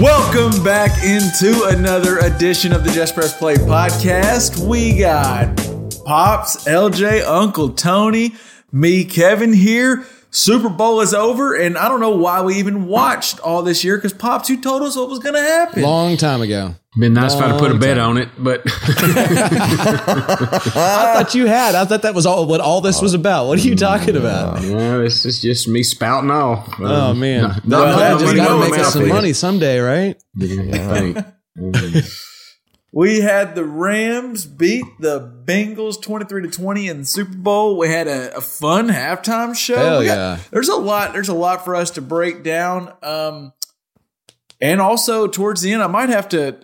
Welcome back into another edition of the Just Press Play podcast. We got Pops, LJ, Uncle Tony, me, Kevin here. Super Bowl is over, and I don't know why we even watched all this year because Pops, you told us what was going to happen. Long time ago. Been nice if I'd put a bet on it, but I thought you had. I thought that was all what all this was about. What are you talking about? no, this is just me spouting off. Um, Oh man, no, no, no, I no, just got to make us some money someday, right? I think. We had the Rams beat the Bengals 23 to 20 in the Super Bowl. We had a, a fun halftime show. Hell We got- yeah. there's a lot, there's a lot for us to break down. Um, and also towards the end, I might have to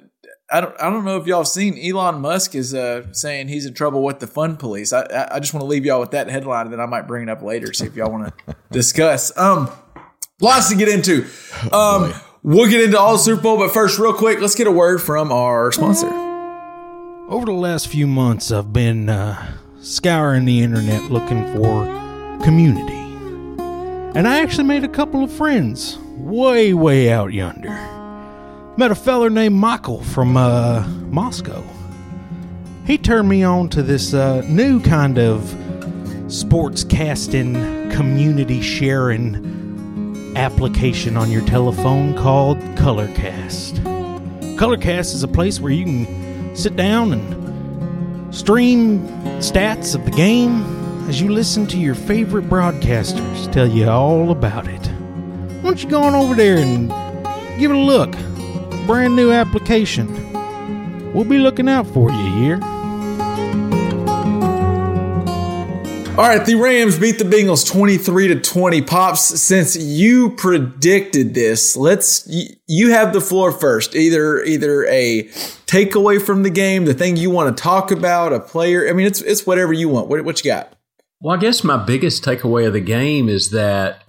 I don't I don't know if y'all have seen Elon Musk is uh, saying he's in trouble with the fun police. I I, I just want to leave y'all with that headline and then I might bring it up later, see if y'all want to discuss. Um lots to get into. Um we'll get into all the Super Bowl, but first, real quick, let's get a word from our sponsor. Over the last few months, I've been uh, scouring the internet looking for community. And I actually made a couple of friends way, way out yonder. Met a feller named Michael from uh, Moscow. He turned me on to this uh, new kind of sports casting, community sharing application on your telephone called Colorcast. Colorcast is a place where you can sit down and stream stats of the game as you listen to your favorite broadcasters tell you all about it. Why don't you go on over there and give it a look? Brand new application. We'll be looking out for you here. All right, the Rams beat the Bengals 23 to 20. Pops, since you predicted this, let's you have the floor first. Either either a takeaway from the game, the thing you want to talk about, a player. I mean, it's it's whatever you want. What, what you got? Well, I guess my biggest takeaway of the game is that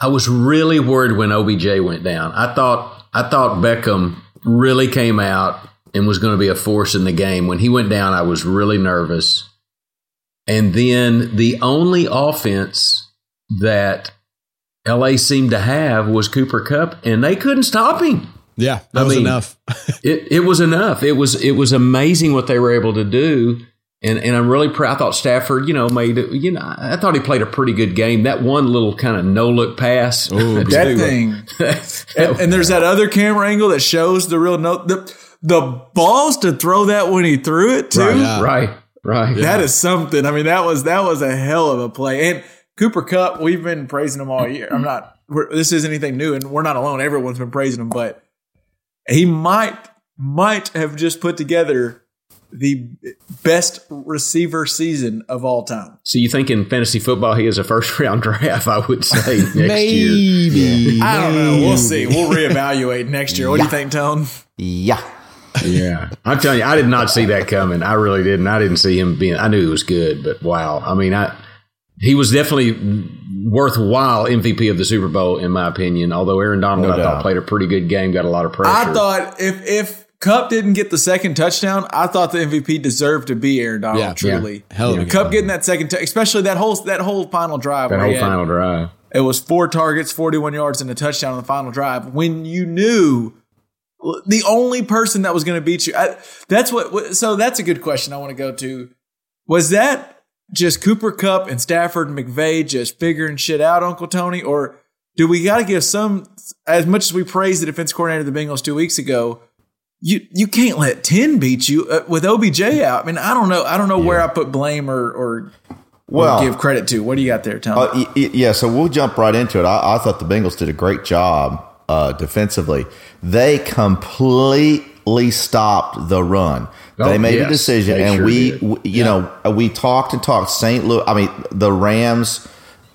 I was really worried when OBJ went down. I thought I thought Beckham really came out and was going to be a force in the game. When he went down, I was really nervous. And then the only offense that LA seemed to have was Cooper Kupp, and they couldn't stop him. Yeah, that I was mean, enough. It it was enough. It was it was amazing what they were able to do. And, and I'm really proud. I thought Stafford, you know, made it- you know, I thought he played a pretty good game. That one little kind of no look pass, That thing. And, and there's that other camera angle that shows the real note. The, the balls to throw that when he threw it too. right, Yeah. right, right. That is something. I mean, that was that was a hell of a play. And Cooper Kupp, we've been praising him all year. I'm not. We're, this isn't anything new, and we're not alone. Everyone's been praising him, but he might might have just put together the best receiver season of all time. So you think in fantasy football he is a first round draft? I would say next year. Maybe. I don't know. We'll see. We'll reevaluate next year. What do you think, Tone? Yeah. Yeah, I'm telling you, I did not see that coming. I really didn't. I didn't see him being. I knew he was good, but wow. I mean, I he was definitely worthwhile MVP of the Super Bowl in my opinion. Although Aaron Donald, I doubt. thought played a pretty good game, got a lot of pressure. I thought if if Kupp didn't get the second touchdown, I thought the MVP deserved to be Aaron Donald. Yeah, truly, Hell of a Kupp getting that second, t- especially that whole that whole final drive. that whole had- final drive. It was four targets, 41 yards, and a touchdown on the final drive. When you knew the only person that was going to beat you. I, that's what. So that's a good question. I want to go to. Was that just Cooper Kupp and Stafford and McVay just figuring shit out, Uncle Tony, or do we got to give some? As much as we praised the defense coordinator of the Bengals two weeks ago, you you can't let ten beat you uh, with OBJ out. I mean, I don't know. I don't know where I put blame or or. Well- give credit to. What do you got there, Tom? Uh, yeah, so we'll jump right into it. I, I thought the Bengals did a great job uh, defensively. They completely stopped the run. they Oh, made a decision, and sure we, we- you know, we talked and talked. St. Louis, I mean, the Rams.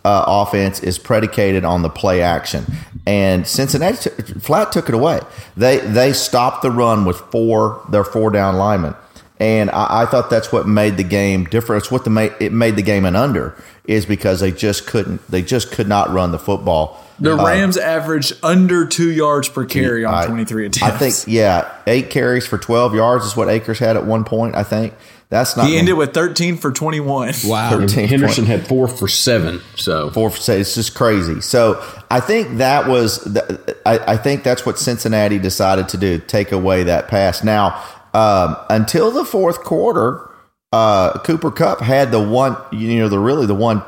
Uh, offense is predicated on the play action, and Cincinnati t- flat took it away. They they stopped the run with four their four down linemen, and I, I thought that's what made the game different. It's what the ma- it made the game an under is because they just couldn't they just could not run the football. the Rams averaged under two yards per carry on I- twenty three I think yeah, eight carries for twelve yards is what Akers had at one point. I think that's not he ended with thirteen for twenty one. Wow. 13 Henderson had four for seven. So four for say it's just crazy. So I think that was the, I, I think that's what Cincinnati decided to do, take away that pass. Now um, until the fourth quarter, uh, Cooper Kupp had the one, you know, the really the one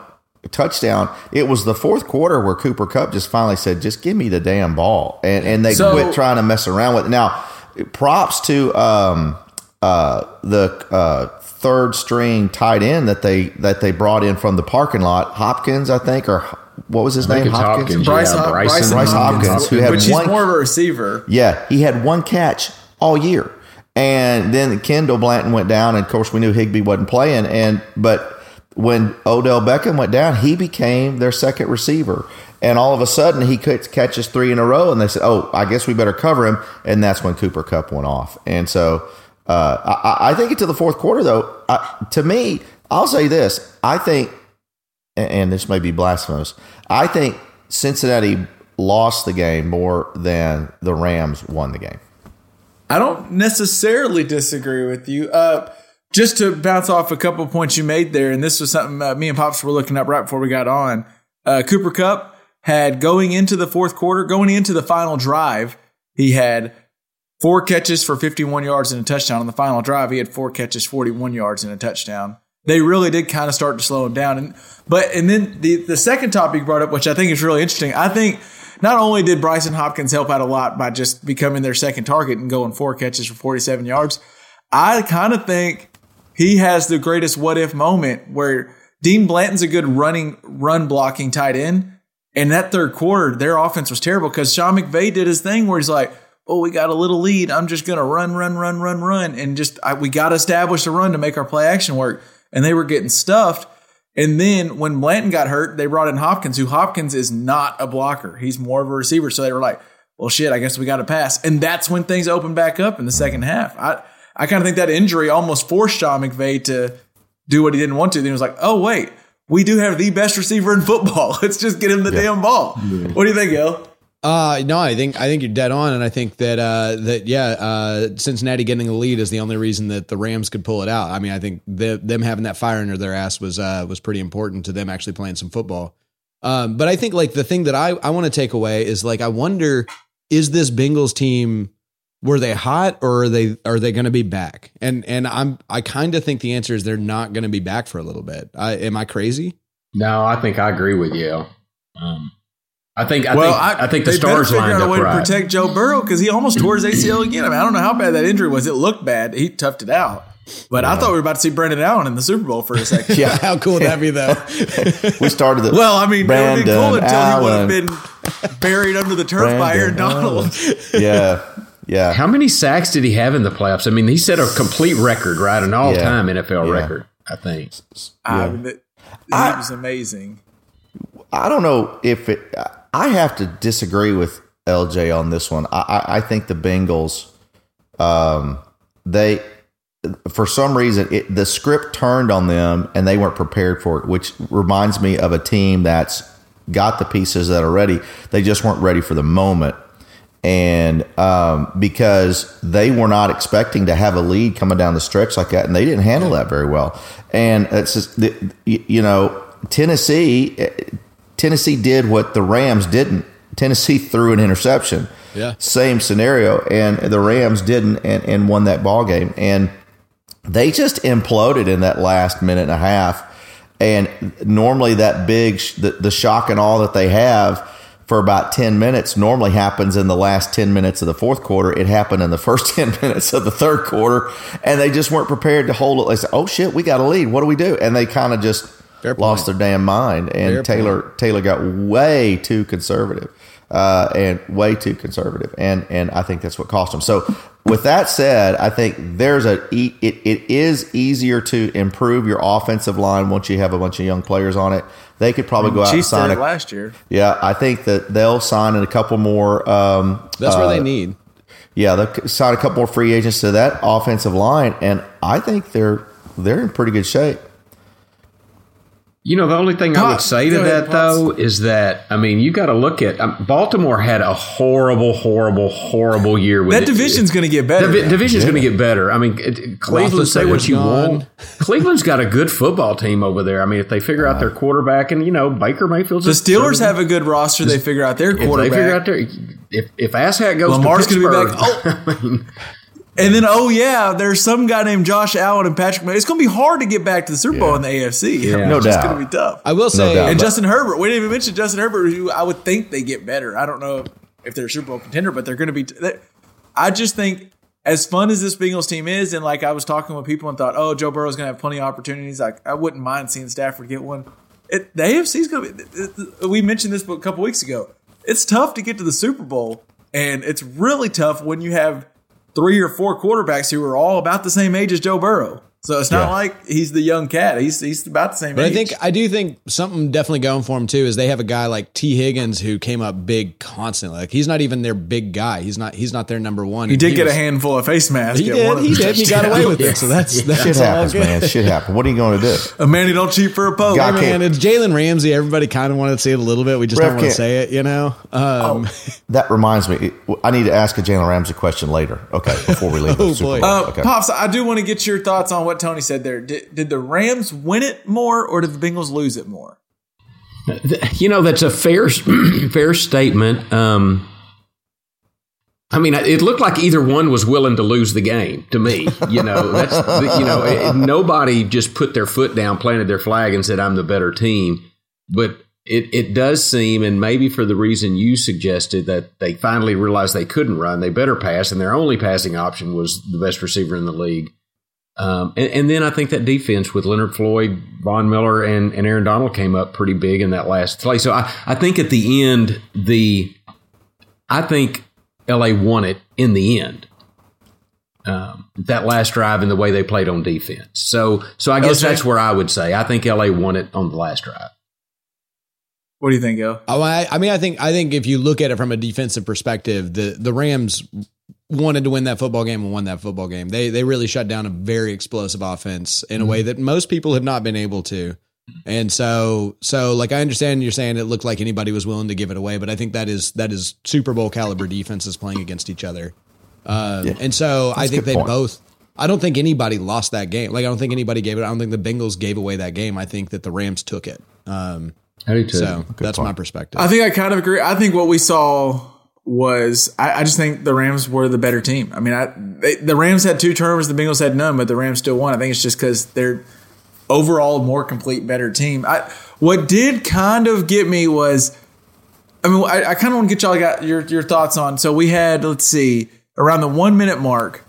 touchdown. It was the fourth quarter where Cooper Kupp just finally said, "Just give me the damn ball," and and they So- quit trying to mess around with it. Now, props to um, uh, the uh, third string tight end that they that they brought in from the parking lot, Hopkins, I think, or what was his name? it's Hopkins. Bryce, Yeah, Hop- Brycen- Brycen Bryce Hopkins, Hopkins, who had which he's one- more of a receiver. Yeah, he had one catch all year. And then Kendall Blanton went down, and of course we knew Higbee wasn't playing. And but when Odell Beckham went down, he became their second receiver. And all of a sudden, he could catches three in a row, and they said, "Oh, I guess we better cover him." And that's when Cooper Kupp went off. And so, uh, I, I think into the fourth quarter, though, I, to me, I'll say this: I think, and- and this may be blasphemous, I think Cincinnati lost the game more than the Rams won the game. I don't necessarily disagree with you. Uh, just to bounce off a couple of points you made there, and this was something uh, me and Pops were looking up right before we got on. Uh, Cooper Kupp had going into the fourth quarter, going into the final drive, he had four catches for 51 yards and a touchdown. On the final drive, he had four catches, 41 yards and a touchdown. They really did kind of start to slow him down. And but and then the the second topic brought up, which I think is really interesting, I think not only did Brycen Hopkins help out a lot by just becoming their second target and going four catches for 47 yards, I kind of think he has the greatest what if moment where Dean Blanton's a good running run blocking tight end. And that third quarter, their offense was terrible because Sean McVay did his thing where he's like, "Oh, we got a little lead. I'm just gonna run, run, run, run, run, and just I, we got to establish the run to make our play action work." And they were getting stuffed. And then when Blanton got hurt, they brought in Hopkins, who Hopkins is not a blocker. He's more of a receiver. So they were like, well, shit, I guess we got to pass. And that's when things opened back up in the second half. I, I kind of think that injury almost forced Sean McVay to do what he didn't want to. Then he was like, oh, wait, we do have the best receiver in football. Let's just get him the damn ball. What do you think, Yo? Uh, no, I think I think you're dead on, and I think that uh, that yeah, uh, Cincinnati getting the lead is the only reason that the Rams could pull it out. I mean, I think the, them having that fire under their ass was uh, was pretty important to them actually playing some football. Um, but I think like the thing that I I want to take away is like I wonder is this Bengals team were they hot or are they are they going to be back? And and I'm I kind of think the answer is they're not going to be back for a little bit. I, am I crazy? no, I think I agree with you. Um, I think I well, think I, think the they better stars figure lined out a up way right. to protect Joe Burrow because he almost tore his ACL again. I mean, I don't know how bad that injury was. It looked bad. He toughed it out. But I thought we were about to see Brandon Allen in the Super Bowl for a second. Yeah, How cool would that be though? we started the Well, I mean, it would be cool Brandon until he would have been buried under the turf by Aaron Donald. yeah, yeah. How many sacks did he have in the playoffs? I mean, he set a complete record, right? An all time NFL Yeah. record, I think. I mean, it- he I- was amazing. I don't know if it. I have to disagree with LJ on this one. I, I, I think the Bengals, um, they, for some reason, it, the script turned on them and they weren't prepared for it, which reminds me of a team that's got the pieces that are ready. They just weren't ready for the moment. And um, because they were not expecting to have a lead coming down the stretch like that, and they didn't handle that very well. And it's just, you know, Tennessee, Tennessee did what the Rams didn't Tennessee threw an interception. Yeah. Same scenario. And the Rams didn't and, and won that ball game. And they just imploded in that last minute and a half. And normally that big, the, the shock and all that they have for about 10 minutes normally happens in the last 10 minutes of the fourth quarter. It happened in the first 10 minutes of the third quarter. And they just weren't prepared to hold it. They said, oh shit, we got a lead. What do we do? And they kind of just lost point. their damn mind. And Fair Taylor, Taylor got way too conservative. Uh, and way too conservative, and and I think that's what cost them. So, with that said, I think there's a it, it is easier to improve your offensive line once you have a bunch of young players on it. They could probably go out and Chiefs did sign it a last year. yeah. I think that they'll sign in a couple more. Um, That's what uh, they need. Yeah, they'll sign a couple more free agents to that offensive line, and I think they're they're in pretty good shape. You know, the only thing I would say to go ahead, that though is that I mean, you got to look at um, Baltimore had a horrible, horrible, horrible year with That it. division's going to get better. Divi- division's going to get better. I mean, it- it- Cleveland, say what you gone. want. Cleveland's got a good football team over there. I mean, if they figure out their quarterback, and you know, Baker Mayfield's the a- Steelers have a good roster. They figure out their If they quarterback. figure out their if if Asshat goes Lamar's to going to be Pittsburgh, back. Oh. And then, oh yeah, there's some guy named Josh Allen and Patrick. Mahomes. It's going to be hard to get back to the Super Bowl in the AFC. Yeah. No it's doubt. going to be tough. I will say, doubt. and Justin Herbert. We didn't even mention Justin Herbert. Who I would think they get better. I don't know if they're a Super Bowl contender, but they're going to be. they- I just think as fun as this Bengals team is, and like I was talking with people and thought, oh, Joe Burrow's going to have plenty of opportunities. Like I wouldn't mind seeing Stafford get one. It, the AFC's going to be. We mentioned this a couple weeks ago. It's tough to get to the Super Bowl, and it's really tough when you have three or four quarterbacks who are all about the same age as Joe Burrow. So it's not Yeah. like he's the young cat. He's he's about the same But age. I think I do think something definitely going for him too is they have a guy like Tee Higgins who came up big constantly. Like he's not even their big guy. He's not. He's not their number one. He did get was- a handful of face masks. He did. He did. He got away with it. So that's that's Shit all happens, good. man. Shit happens. What are you going to do? A man who don't cheat for a poke. Guy Hey, man, it's Jalen Ramsey. Everybody kind of wanted to say it a little bit. We just Ref don't want to can't- say it, you know. Um, That reminds me. I need to ask a Jalen Ramsey question later. Okay, before we leave. Oh, the Super boy. Bowl. Uh, okay. Pops, I do want to get your thoughts on what Tony said there. Did, did the Rams win it more or did the Bengals lose it more? you know that's a fair fair statement. Um, I mean, it looked like either one was willing to lose the game to me. You know, that's you know, it, nobody just put their foot down, planted their flag, and said, "I'm the better team." But it it does seem, and maybe for the reason you suggested, that they finally realized they couldn't run, they better pass, and their only passing option was the best receiver in the league. Um, and, and then I think that defense with Leonard Floyd, Von Miller, and, and Aaron Donald came up pretty big in that last play. So I, I think at the end, the I think LA won it in the end. Um, that last drive and the way they played on defense. So so I guess Okay. that's where I would say I think LA won it on the last drive. What do you think, Go? Oh, I, I mean, I think I think if you look at it from a defensive perspective, the the Rams wanted to win that football game and won that football game. They they really shut down a very explosive offense in a way that most people have not been able to. And so so like I understand you're saying it looked like anybody was willing to give it away, but I think that is that is Super Bowl caliber defenses playing against each other. Um, and so I think they point. both. I don't think anybody lost that game. Like I don't think anybody gave it. I don't think the Bengals gave away that game. I think that the Rams took it. Um, I do too. so that's my perspective. I think I kind of agree. I think what we saw was I, I just think the Rams were the better team. I mean, I they, the Rams had two turnovers, the Bengals had none, but the Rams still won. I think it's just because they're overall more complete, better team. I what did kind of get me was, I mean, I, I kind of want to get y'all got your your thoughts on. So we had let's see around the one minute mark,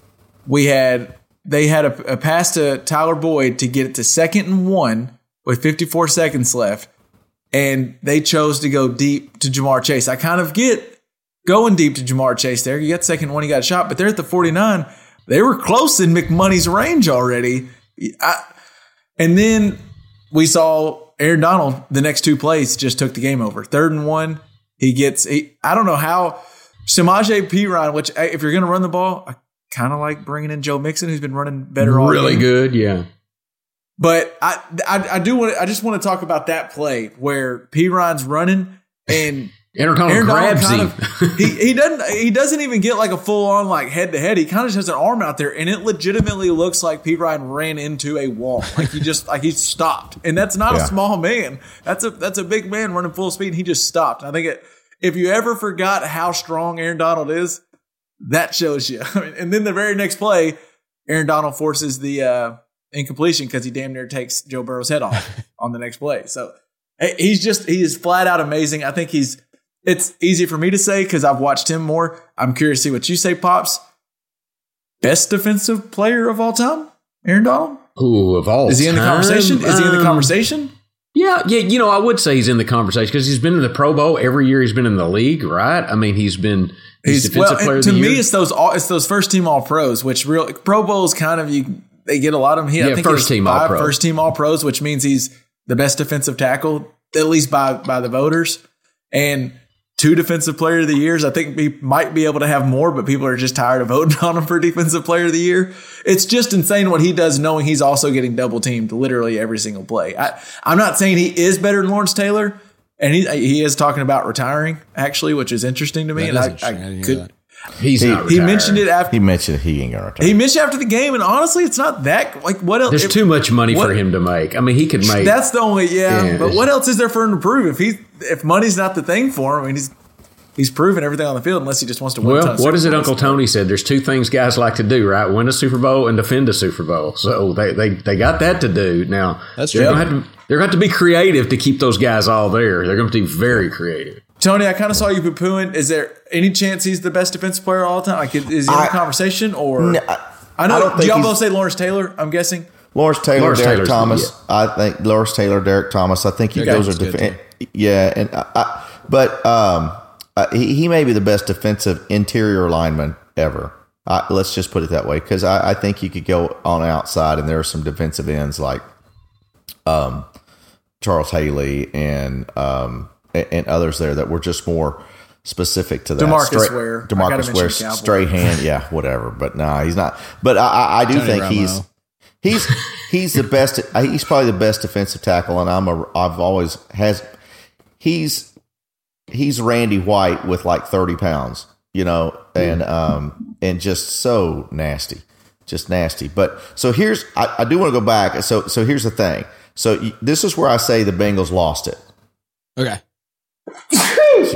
we had they had a, a pass to Tyler Boyd to get it to second and one with 54 seconds left and they chose to go deep to Ja'Marr Chase. I kind of get going deep to Ja'Marr Chase there. You got second one, he got shot, but they're at the 49. They were close in McMoney's range already. I, and then we saw Aaron Donald, the next two plays just took the game over. Third and one, he gets, he, I don't know how, Samaje Perine, which if you're going to run the ball, I kind of like bringing in Joe Mixon, who's been running better all really game. good, yeah. But I, I, I do want. I just want to talk about that play where Perine's running and Aaron Donald Aaron Donald grabs kind him. of he, he doesn't he doesn't even get like a full on like head to head. He kind of just has an arm out there, and it legitimately looks like Perine ran into a wall. Like he just like he stopped, and that's not Yeah. a small man. That's a that's a big man running full speed. And he just stopped. I think it if you ever forgot how strong Aaron Donald is, that shows you. I mean, and then the very next play, Aaron Donald forces the uh, incompletion because he damn near takes Joe Burrow's head off on the next play. So eh, he's just he is flat out amazing. I think he's it's easy for me to say because I've watched him more. I'm curious to see what you say, pops. Best defensive player of all time, Aaron Donald. Ooh, of all Is he in the conversation? Is he in the Um, conversation? Yeah, yeah. You know, I would say he's in the conversation because he's been in the Pro Bowl every year. He's been in the league, right? I mean, he's been he's, defensive well, player to me, year. it's those all it's those first team All Pros, which real Pro Bowls kind of you they get a lot of them here. Yeah, I think first team All-Pro. first team All Pros, which means he's the best defensive tackle at least by by the voters, and two defensive player of the years. I think we might be able to have more, but people are just tired of voting on him for defensive player of the year. It's just insane what he does, knowing he's also getting double teamed literally every single play. I, I'm not saying he is better than Lawrence Taylor. And he he is talking about retiring actually, which is interesting to me. And I. I I could that. He's he- not. he mentioned it after He mentioned he ain't gonna retire. he mentioned after the game, and honestly, it's not that like what else? There's if- too much money what- for him to make. I mean, he could make. That's the only yeah. Yeah, but what else is there for him to prove if he if money's not the thing for him? I mean, he's he's proven everything on the field unless he just wants to win. well, of what is it Uncle Tony said? There's two things guys like to do, right? Win a Super Bowl and defend a Super Bowl. So they they, they got that to do. Now That's they're true. Gonna have to, they're going to have to be creative to keep those guys all there. They're going to be very creative. Tony, I kind of saw you poo pooing. Is there any chance he's the best defensive player of all time? Like, is he in the I- conversation or? No, I- I know. I don't do y'all both say Lawrence Taylor? I'm guessing. Lawrence Taylor, Lawrence Derrick Taylor's- Thomas. I think Lawrence Taylor, Derrick Thomas. I think you Derrick those are Thomas is def- yeah, and I, I, but um, uh, he, he may be the best defensive interior lineman ever. Uh, let's just put it that way because I, I think you could go on outside and there are some defensive ends like um, Charles Haley and um, and, and others there that were just more specific to that. DeMarcus Stra- Ware. DeMarcus mention Ware, Strahan, yeah, whatever. But nah, he's not. But I, I, I do Tony think Romo. he's he's he's the best. He's probably the best defensive tackle, and I'm a. I've always has. He's he's Randy White with like thirty pounds, you know, and um and just so nasty, just nasty. But so here's I, I do want to go back. So so here's the thing. So this is where I say the Bengals lost it. Okay.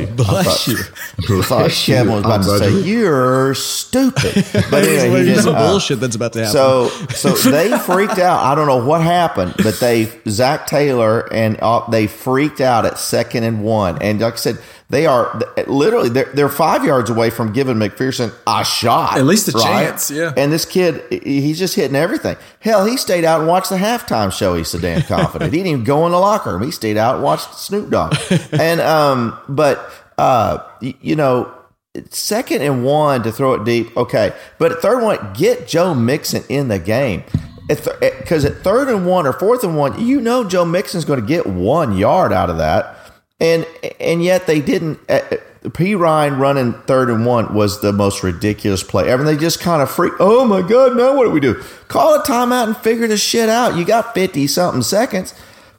Bless you. I thought Kevin was about to say you're stupid, but anyway, he Here's. Uh, bullshit that's about to happen. So, so they freaked out. I don't know what happened, but they Zac Taylor and uh, they freaked out at second and one. And like I said, they are literally they're, they're five yards away from giving McPherson a shot, At least a right? chance, yeah. And this kid, he's just hitting everything. Hell, he stayed out and watched the halftime show. He's so damn confident. he didn't even go in the locker room. He stayed out and watched Snoop Dogg. and um, but uh, you know, second and one to throw it deep, okay. But at third one, get Joe Mixon in the game. Because at third and one or fourth and one, you know Joe Mixon's going to get one yard out of that, and and yet they didn't. Uh, Perine running third and one was the most ridiculous play ever. They just kind of freak. Oh my god! Now what do we do? Call a timeout and figure this shit out. You got fifty something seconds.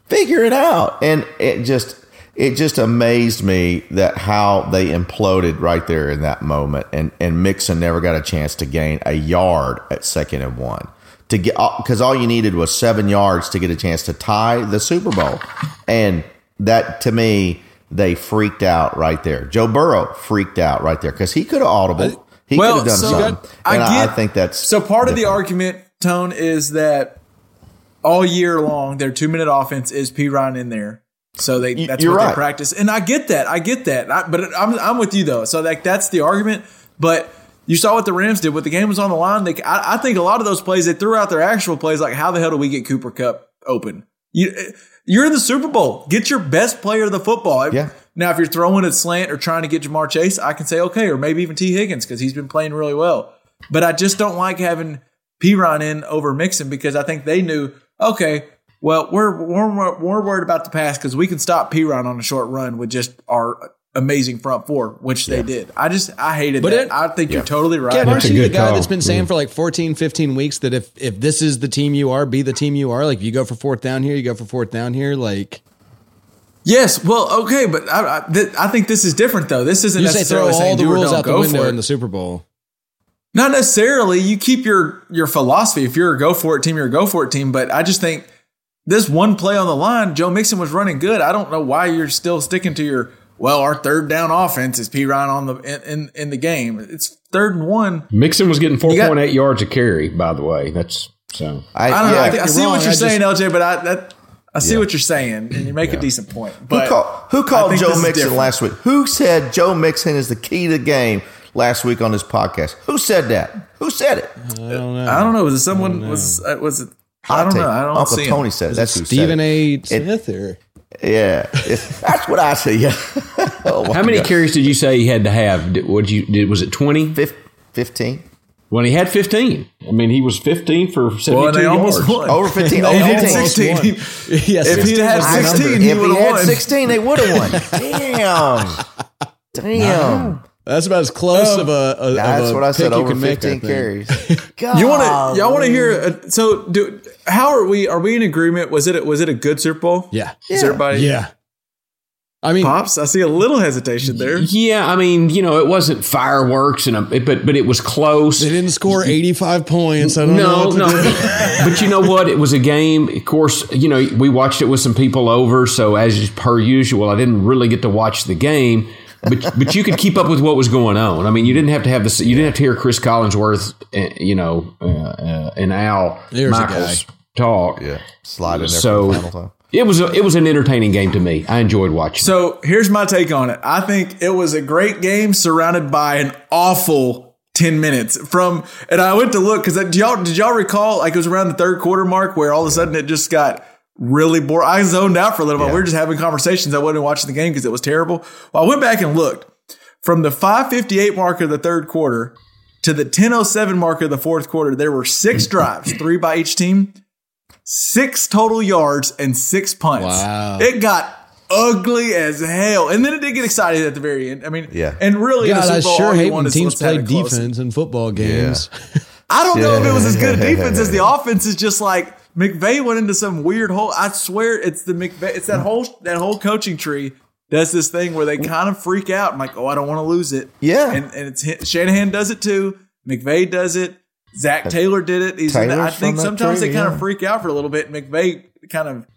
Figure it out. And it just it just amazed me that how they imploded right there in that moment. And and Mixon never got a chance to gain a yard at second and one to get because all you needed was seven yards to get a chance to tie the Super Bowl. And that to me, they freaked out right there. Joe Burrow freaked out right there because he could have audible. He Well, could have done so something. I and I, I think that's So part of the argument, Tone, is that all year long their two minute offense is Perine in there. So they that's you're what right. they practice, and I get that. I get that. I, but I'm I'm with you though. So like that's the argument. But you saw what the Rams did. When the game was on the line, they I, I think a lot of those plays they threw out their actual plays. Like how the hell do we get Cooper Kupp open? You you're in the Super Bowl. Get your best player of the football. Yeah. Now, if you're throwing a slant or trying to get Ja'Marr Chase, I can say okay, or maybe even Tee Higgins because he's been playing really well. But I just don't like having Perine in over Mixon because I think they knew okay, well we're we're, we're worried about the pass because we can stop Perine on a short run with just our amazing front four, which they did. I just I hated But that. it- I think you're totally right. Kev, aren't you the guy call. that's been saying mm-hmm. for like 14, 15 weeks that if if this is the team you are, be the team you are. Like if you go for fourth down here, you go for fourth down here. Like Yes, well, okay, but I, I, th- I think this is different though. This isn't you say throw necessarily all saying the do or rules don't out the go window for in the Super Bowl. Not necessarily. You keep your your philosophy. If you're a go for it team, you're a go for it team. But I just think this one play on the line, Joe Mixon was running good. I don't know why you're still sticking to your well, our third down offense is Perine on the in, in, in the game. It's third and one. Mixon was getting four got- point eight yards a carry. By the way, that's so. I, I don't know. I, yeah. think- I see wrong. what you're I saying, LJ, but I that I see Yeah. what you're saying, and you make a decent point. Who, But call, who called Joe this Mixon different. last week? Who said Joe Mixon is the key to the game last week on this podcast? Who said that? Who said it? I don't know. I don't know. Was it someone? Was uh, was it? I don't I'll know. take- I don't Uncle see him. Tony said it. that's who Stephen said A. Smith or it. Yeah, It's- that's what I say. Yeah. Oh, How many God. carries did you say he had to have? Did, what you did? Was it twenty? Fif- Fifteen. Well, he had fifteen. I mean, he was fifteen for seventy-two Well, and they almost yards. Over 15. They Over had 15. 16. Almost yes, If he had I 16, remember. he if would he have had won. sixteen, they would have won. Damn. Damn. That's about as close Um, of a, a That's of a what I said. pick you Over can make, fifteen think. carries. God. You want to? Y'all want to hear? A, so, do how are we? Are we in agreement? Was it? Was it a good Super Bowl? Yeah, Is everybody? yeah. I mean, Pops, I see a little hesitation there. Yeah, I mean, you know, it wasn't fireworks, and a, but but it was close. they didn't score eighty-five points. I don't know. No, what to no. do. but you know what? It was a game. Of course, you know we watched it with some people over. So as per usual, I didn't really get to watch the game. But but you could keep up with what was going on. I mean, you didn't have to have this. You didn't have to hear Chris Collinsworth, uh, you know, uh, uh, and Al There's Michaels talk. Yeah. Slide in there So for the final time. it was a, it was an entertaining game to me. I enjoyed watching. So here's my take on it. I think it was a great game surrounded by an awful 10 minutes from, and I went to look because did y'all, did y'all recall like it was around the third quarter mark where all of a sudden it just got really boring. I zoned out for a little bit. We were just having conversations. I wasn't watching the game because it was terrible. Well, I went back and looked from the 558 mark of the third quarter to the 1007 mark of the fourth quarter. There were six drives, three by each team, six total yards and six punts. Wow. It got ugly as hell. And then it did get excited at the very end. I mean, Yeah. And really, God, I sure hate when teams play defense in football games. I don't know if it was as good a defense as the offense is just like McVay went into some weird hole. I swear it's the McVay. It's that whole that whole coaching tree does this thing where they kind of freak out. I'm like, oh, I don't want to lose it. Yeah. and and it's Shanahan does it too. McVay does it. Zac Taylor did it. He's Taylor's I think sometimes tree, they kind yeah. of freak out for a little bit. McVay kind of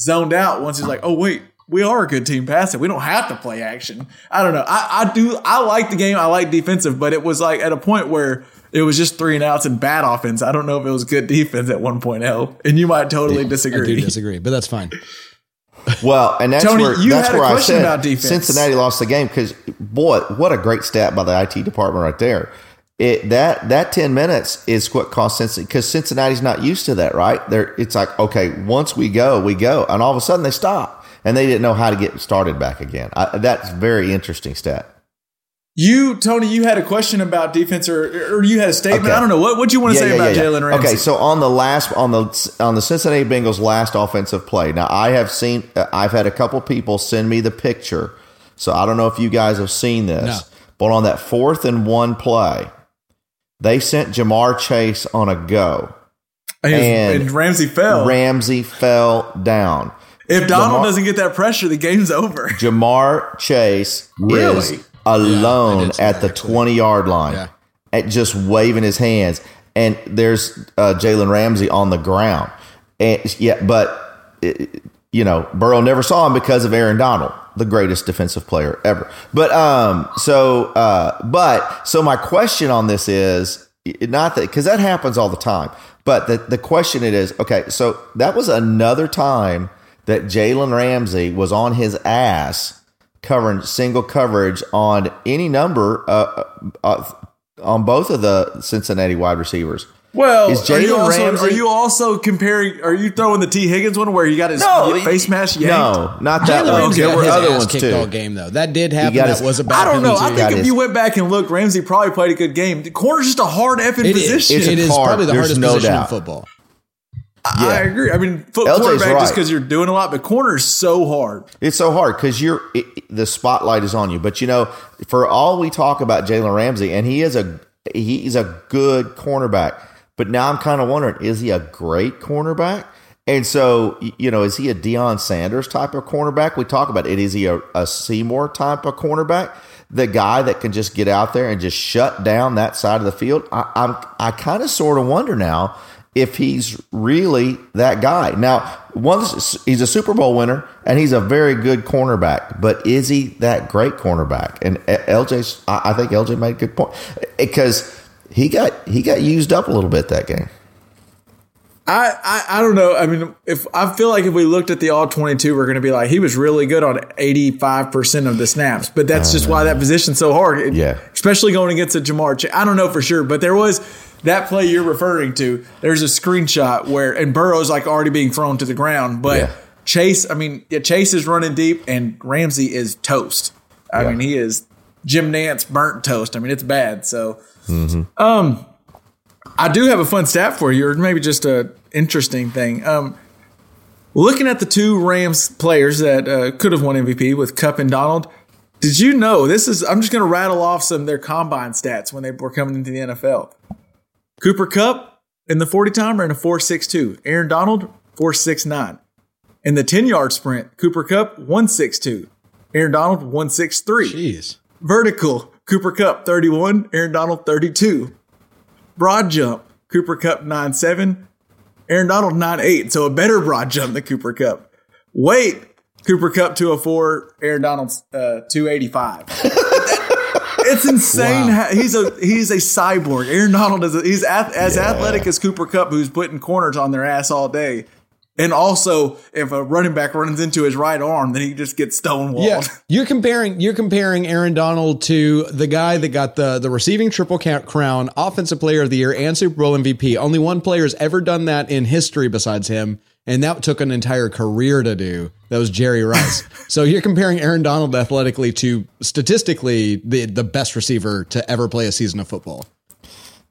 zoned out once he's like, oh wait, we are a good team passing. We don't have to play action. I don't know. I, I do. I like the game. I like defensive, but it was like at a point where it was just three and outs and bad offense. I don't know if it was good defense at one and you might totally I do disagree. disagree, but that's fine. Well, and that's Tony, where you that's had a where I question said about defense. Cincinnati lost the game because boy, what a great stat by the IT department right there. It that that ten minutes is what cost Cincinnati because Cincinnati's not used to that, right? They're it's like okay, once we go, we go, and all of a sudden they stop and they didn't know how to get started back again. I, that's very interesting stat. You, Tony, you had a question about defense, or, or you had a statement. Okay. I don't know what. What you want to say about Jalen Ramsey? Okay, so on the last on the on the Cincinnati Bengals last offensive play. Now I have seen uh, I've had a couple people send me the picture. So I don't know if you guys have seen this. No. But on that fourth and one play, they sent Ja'Marr Chase on a go. and, and and Ramsey fell. Ramsey fell down. if Donald Lamar- doesn't get that pressure, the game's over. Ja'Marr Chase Really? is alone Yeah, I did see at the actually. 20 yard line, Yeah. at just waving his hands. And there's uh, Jalen Ramsey on the ground. And yeah, but it, you know, Burrow never saw him because of Aaron Donald, the greatest defensive player ever. But um, so uh, but so my question on this is not that because that happens all the time. But the the question it is okay. So that was another time that Jalen Ramsey was on his ass covering single coverage on any number uh, uh, on both of the Cincinnati wide receivers. Well, Is are you, Jalen also, Ramsey- are you also comparing? Are you throwing the Tee Higgins one where he got his face mask yanked? No, not that Jalen one. Ramsey There got were his other ass ones kicked too. all game though. That did happen. got That his- was about. I don't know. I think if his- you went back and looked, Ramsey probably played a good game. The corner's just a hard effing It is. position. It's a It is hard- probably the there's hardest no position doubt. in football. I I agree. I mean, foot LJ's quarterback right. just because you're doing a lot, but corner is so hard. It's so hard because you're it, the spotlight is on you. But you know, for all we talk about Jalen Ramsey, and he is a he's a good cornerback. But now I'm kind of wondering, is he a great cornerback? And so, you know, is he a Deion Sanders type of cornerback? We talk about it. Is he a, a Seymour type of cornerback? The guy that can just get out there and just shut down that side of the field? I, I'm I kind of sort of wonder now if he's really that guy. Now, once he's a Super Bowl winner and he's a very good cornerback, but is he that great cornerback? And LJ's, I think LJ made a good point because he got he got used up a little bit that game. I, I I don't know. I mean, if I feel like if we looked at the all twenty two, we're going to be like he was really good on eighty five percent of the snaps. But that's just why that position's so hard. It- Yeah. especially going against a Ja'Marr. Ch- I don't know for sure, but there was that play you're referring to. There's a screenshot where and Burrow's like already being thrown to the ground, but Yeah. Chase. I mean, yeah, Chase is running deep, and Ramsey is toast. I Yeah. mean, he is Jim Nantz burnt toast. I mean, it's bad. So. I do have a fun stat for you, or maybe just a interesting thing. Um, looking at the two Rams players that uh, could have won MVP with Kupp and Donald, did you know this is? I'm just going to rattle off some of their combine stats when they were coming into the NFL. Cooper Kupp in the 40 timer in a 4.62. Aaron Donald 4.69. In the 10 yard sprint, Cooper Kupp 1.62. Aaron Donald 1.63. Jeez. Vertical, Cooper Kupp 31, Aaron Donald 32. Broad jump, Cooper Kupp 9.7, Aaron Donald 9.8. So a better broad jump than Cooper Kupp. Weight, Cooper Kupp 204, Aaron Donald's uh, 285. it's insane. How, he's a he's a cyborg. Aaron Donald is a, he's ath- as athletic as Cooper Kupp, who's putting corners on their ass all day. And also, if a running back runs into his right arm, then he just gets stonewalled. Yeah, you're comparing you're comparing Aaron Donald to the guy that got the the receiving triple count crown, offensive player of the year, and Super Bowl MVP. Only one player has ever done that in history besides him, and that took an entire career to do. That was Jerry Rice. so you're comparing Aaron Donald athletically to statistically the the best receiver to ever play a season of football.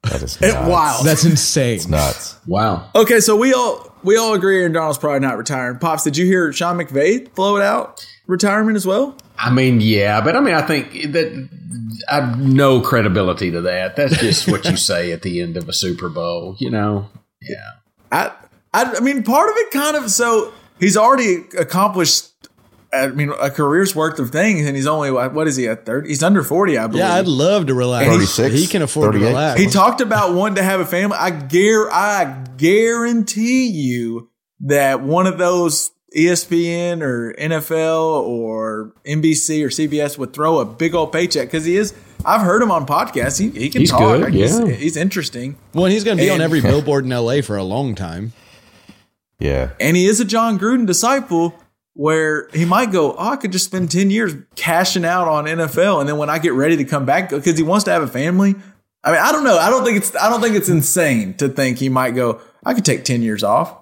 That is It- wow. That's insane. nuts. Wow. Okay, so we all we all agree Aaron Donald's probably not retiring. Pops, did you hear Sean McVay float out retirement as well? I mean, yeah, but I mean, I think that I have no credibility to that. That's just what you say at the end of a Super Bowl, you know? Yeah. I, I I mean, part of it kind of so he's already accomplished. I mean, a career's worth of things, and he's only what what is he at thirty? He's under forty, I believe. Yeah, I'd love to relax. 36, he can afford to relax. He talked about wanting to have a family. I gar- I guarantee you that one of those ESPN or NFL or NBC or CBS would throw a big old paycheck because he is. I've heard him on podcasts. He, he can He's talk. good, Like, he's, yeah. he's interesting, well, he's going to be on every billboard in LA for a long time. Yeah. and he is a Jon Gruden disciple. Where he might go, oh, I could just spend ten years cashing out on NFL, and then when I get ready to come back, because he wants to have a family. I mean, I don't know. I don't think it's. I don't think it's insane to think he might go. I could take ten years off.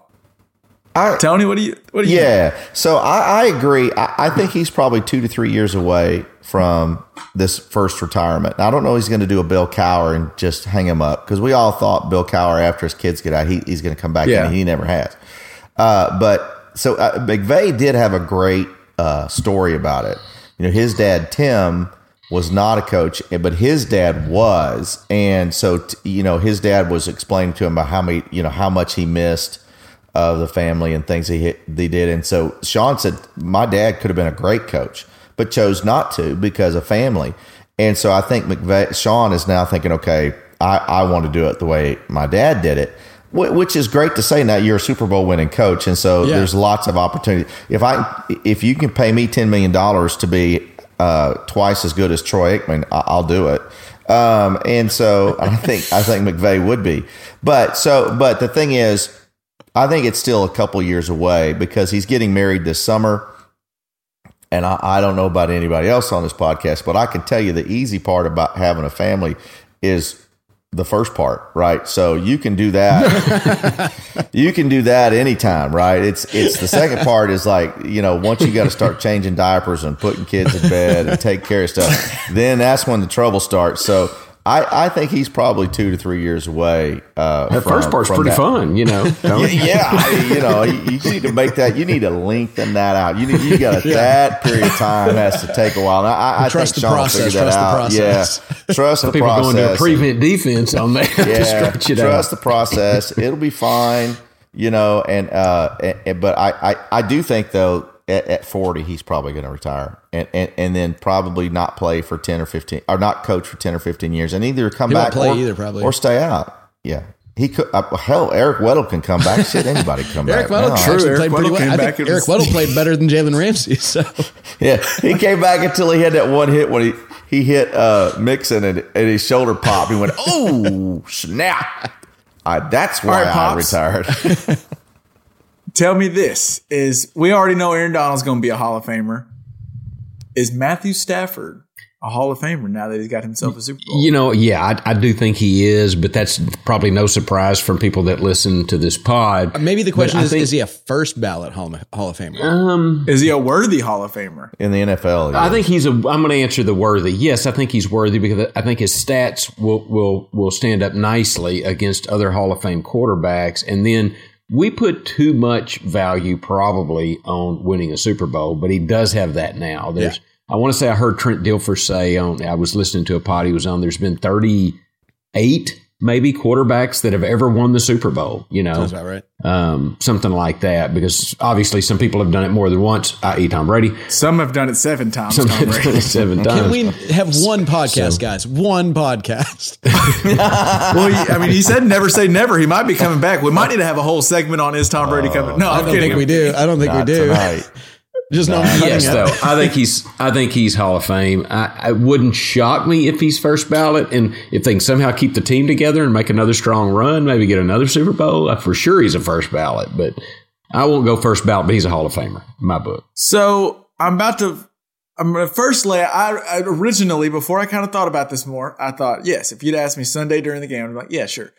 I, Tony, what do you? What do you? Yeah. So I, I agree. I, I think he's probably two to three years away from this first retirement. I don't know he's going to do a Bill Cowher and just hang him up because we all thought Bill Cowher after his kids get out, he, he's going to come back Yeah. and he never has. Uh, but so uh, McVay did have a great uh, story about it. You know, his dad, Tim, was not a coach, but his dad was. And so, you know, his dad was explaining to him about how many, you know, how much he missed of the family and things he they did. And so Sean said, my dad could have been a great coach, but chose not to because of family. And so I think McVay, Sean is now thinking, okay, I, I want to do it the way my dad did it, which is great to say. Now you're a Super Bowl winning coach, and so Yeah. there's lots of opportunity. If I if you can pay me ten million dollars to be uh, twice as good as Troy Aikman, I'll do it. Um, and so I think I think McVay would be, but so but the thing is, I think it's still a couple years away because he's getting married this summer. And I, I don't know about anybody else on this podcast, but I can tell you the easy part about having a family is the first part, right? So you can do that. you can do that anytime, right? It's it's the second part is like, you know, once you got to start changing diapers and putting kids in bed and take care of stuff, then that's when the trouble starts. So I, I think he's probably two to three years away. Uh, That from- first part's from pretty that. fun, you know. Yeah, yeah, I- you know, you, you need to make that. You need to lengthen that out. You need, you got that period of time has to take a while. Now, I, I Trust think the Sean process, figure that trust the process. Yeah, trust the People process. going to a prevent defense on that to yeah, stretch it trust out. the process. It'll be fine. You know, and uh, and, and- but I, I I do think though at, at forty he's probably going to retire and, and and then probably not play for ten or fifteen or not coach for ten or fifteen years and either come He back play or, either, probably. or stay out. Yeah. he could. Uh, hell, Eric Weddle can come back. Shit, anybody can come Eric back. Weddle now. actually Eric played pretty Weddle well. came I back Eric was- Weddle played better than Jalen Ramsey. So Yeah, he came back until he had that one hit when he he hit uh, Mixon and, and his shoulder popped. He went, "Oh snap!" I, that's why All right, I retired. Tell me this: Is we already know Aaron Donald's going to be a Hall of Famer? Is Matthew Stafford a Hall of Famer now that he's got himself a Super Bowl? You know, yeah, I, I do think he is, but that's probably no surprise from people that listen to this pod. maybe the question But is: think- Is he a first ballot Hall of, Hall of Famer? Um, Is he a worthy Hall of Famer? in the NFL. I think he's a. I'm going to answer the worthy. Yes, I think he's worthy because I think his stats will will will stand up nicely against other Hall of Fame quarterbacks. And then we put too much value probably on winning a Super Bowl, but he does have that now. There's. I want to say I heard Trent Dilfer say on. I was listening to a pod he was on. There's been 38 maybe quarterbacks that have ever won the Super Bowl. You know, Sounds about right. um, something like that. Because obviously some people have done it more than once, i.e., Tom Brady. Some have done it seven times. Some Tom have Brady. done it seven times. Can we have one podcast, So- guys? One podcast. well, he- I mean, he said never say never. He might be coming back. We might need to have a whole segment on is Tom Brady coming? No, I I'm don't kidding. think we do. I don't think we do. tonight. Just no. I'm Yes, cutting though. I think he's I think he's Hall of Fame. I, it wouldn't shock me if he's first ballot, and if they can somehow keep the team together and make another strong run, maybe get another Super Bowl. uh, For sure, he's a first ballot, but I won't go first ballot. But he's a Hall of Famer in my book. So I'm about to. I'm gonna first lay. I, I originally before I kind of thought about this more. I thought yes, if you'd asked me Sunday during the game, I'd be like, yeah, sure.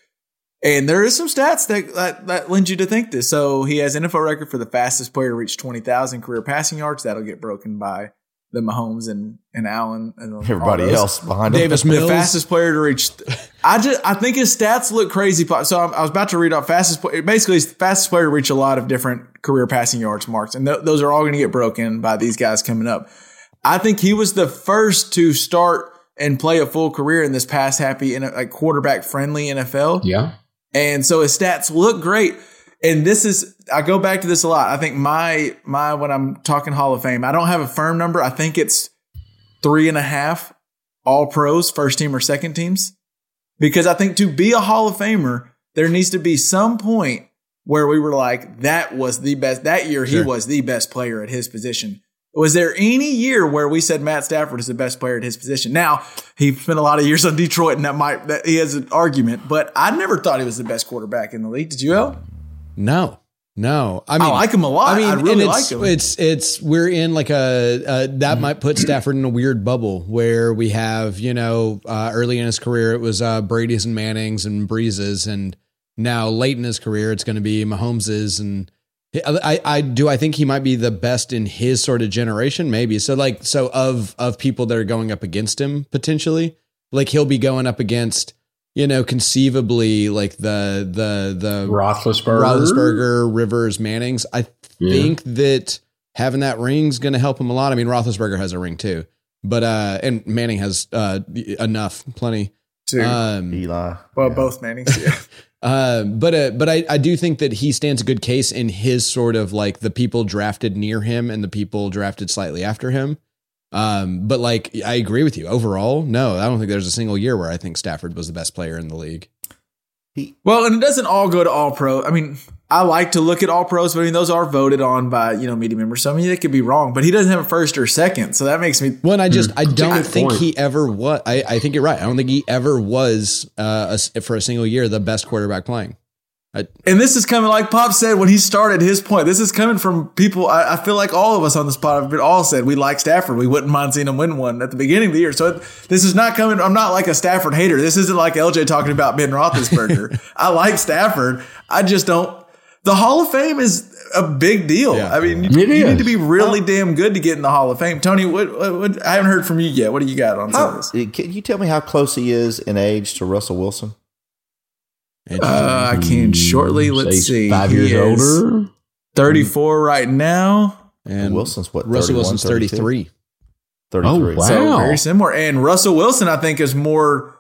And there is some stats that, that that lend you to think this. So he has NFL record for the fastest player to reach twenty thousand career passing yards. That'll get broken by the Mahomes and and Allen and Everybody those. else behind him. Davis the Mills. fastest player to reach. I just I think his stats look crazy. So I'm, I was about to read off fastest. player- Basically, he's the fastest player to reach a lot of different career passing yards marks, and th- those are all going to get broken by these guys coming up. I think he was the first to start and play a full career in this pass happy and like quarterback friendly NFL. Yeah, And so his stats look great. And this is I go back to this a lot. I think my my when I'm talking Hall of Fame, I don't have a firm number. I think it's three and a half all pros, first team or second teams. Because I think to be a Hall of Famer, there needs to be some point where we were like, that was the best that year he was the best player at his position. Was there any year where we said Matt Stafford is the best player at his position? Now he spent a lot of years on Detroit, and that might that he has an argument. But I never thought he was the best quarterback in the league. Did you? El? No, no. I mean, I like him a lot. I really and like it's, him. It's it's we're in like a, a that might put Stafford in a weird bubble where we have you know uh, early in his career it was uh, Brady's and Manning's and Brees's, and now late in his career it's going to be Mahomes's and. I, I do I think he might be the best in his sort of generation maybe so like so of of people that are going up against him potentially like he'll be going up against you know conceivably like the the the Roethlisberger. Roethlisberger, Rivers, Manning's. I Yeah. think that having that ring's going to help him a lot. I mean, Roethlisberger has a ring too, but uh, and Manning has uh enough, plenty. Too. Um, Eli. well, both Mannings. Yeah. uh, but uh, but I I do think that he stands a good case in his sort of like the people drafted near him and the people drafted slightly after him. Um, but like I agree with you overall. No, I don't think there's a single year where I think Stafford was the best player in the league. Well, and it doesn't all go to all pro. I mean, I like to look at all pros, but I mean, those are voted on by, you know, media members. So, I mean, they could be wrong, but he doesn't have a first or second. So that makes me, Well, I just I don't good think point. he ever was. I, I think you're right. I don't think he ever was uh, a s for a single year the best quarterback playing. And this is coming, like Pop said when he started his point, this is coming from people. I, I feel like all of us on this pod have been all said we like Stafford. We wouldn't mind seeing him win one at the beginning of the year. So it, this is not coming. I'm not like a Stafford hater. This isn't like LJ talking about Ben Roethlisberger. I like Stafford. I just don't. The Hall of Fame is a big deal. Yeah. I mean, you, you need to be really damn good to get in the Hall of Fame. Tony, what, what, what I haven't heard from you yet. What do you got on How, this? can you tell me how close he is in age to Russell Wilson? Uh, I can shortly. Let's see. Five years is older. 34 right now. and Wilson's what? Russell Wilson's 33. 33. Oh, wow. So very similar. And Russell Wilson, I think, is more.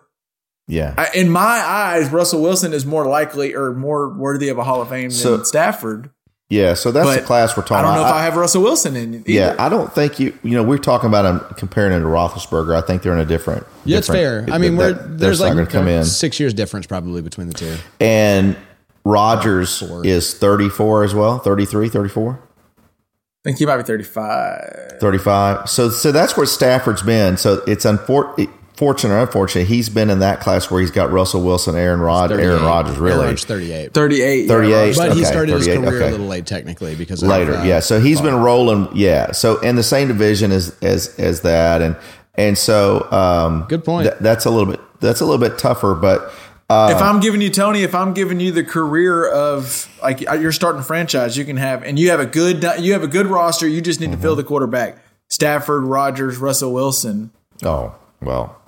Yeah. I- In my eyes, Russell Wilson is more likely or more worthy of a Hall of Fame So- than Stafford. Yeah, so that's But the class we're talking about. I don't know about. if I have Russell Wilson in. Either. yeah, I don't think you. You know, we're talking about him comparing him to Roethlisberger. I think they're in a different. Yeah, it's fair. I mean, they're- we're, there's like come in. six years difference probably between the two. And Rodgers is 34 as well, 33, 34, I think he might be 35. 35. So, so that's where Stafford's been. So it's unfor- fortunate or unfortunate. He's been in that class where he's got Russell Wilson, Aaron Rod, Aaron Rodgers, really. Aaron's 38. 38. 38. Rodgers. But he started his career okay. a little late technically because of, later. uh, yeah, so he's been rolling. Yeah, so in the same division as as as that, and and so um, Good point. th- that's a little bit that's a little bit tougher, but uh, if I'm giving you Tony, if I'm giving you the career of like uh, you're starting a franchise, you can have and you have a good you have a good roster. You just need to Mm-hmm. fill the quarterback. Stafford, Rodgers, Russell Wilson. oh well.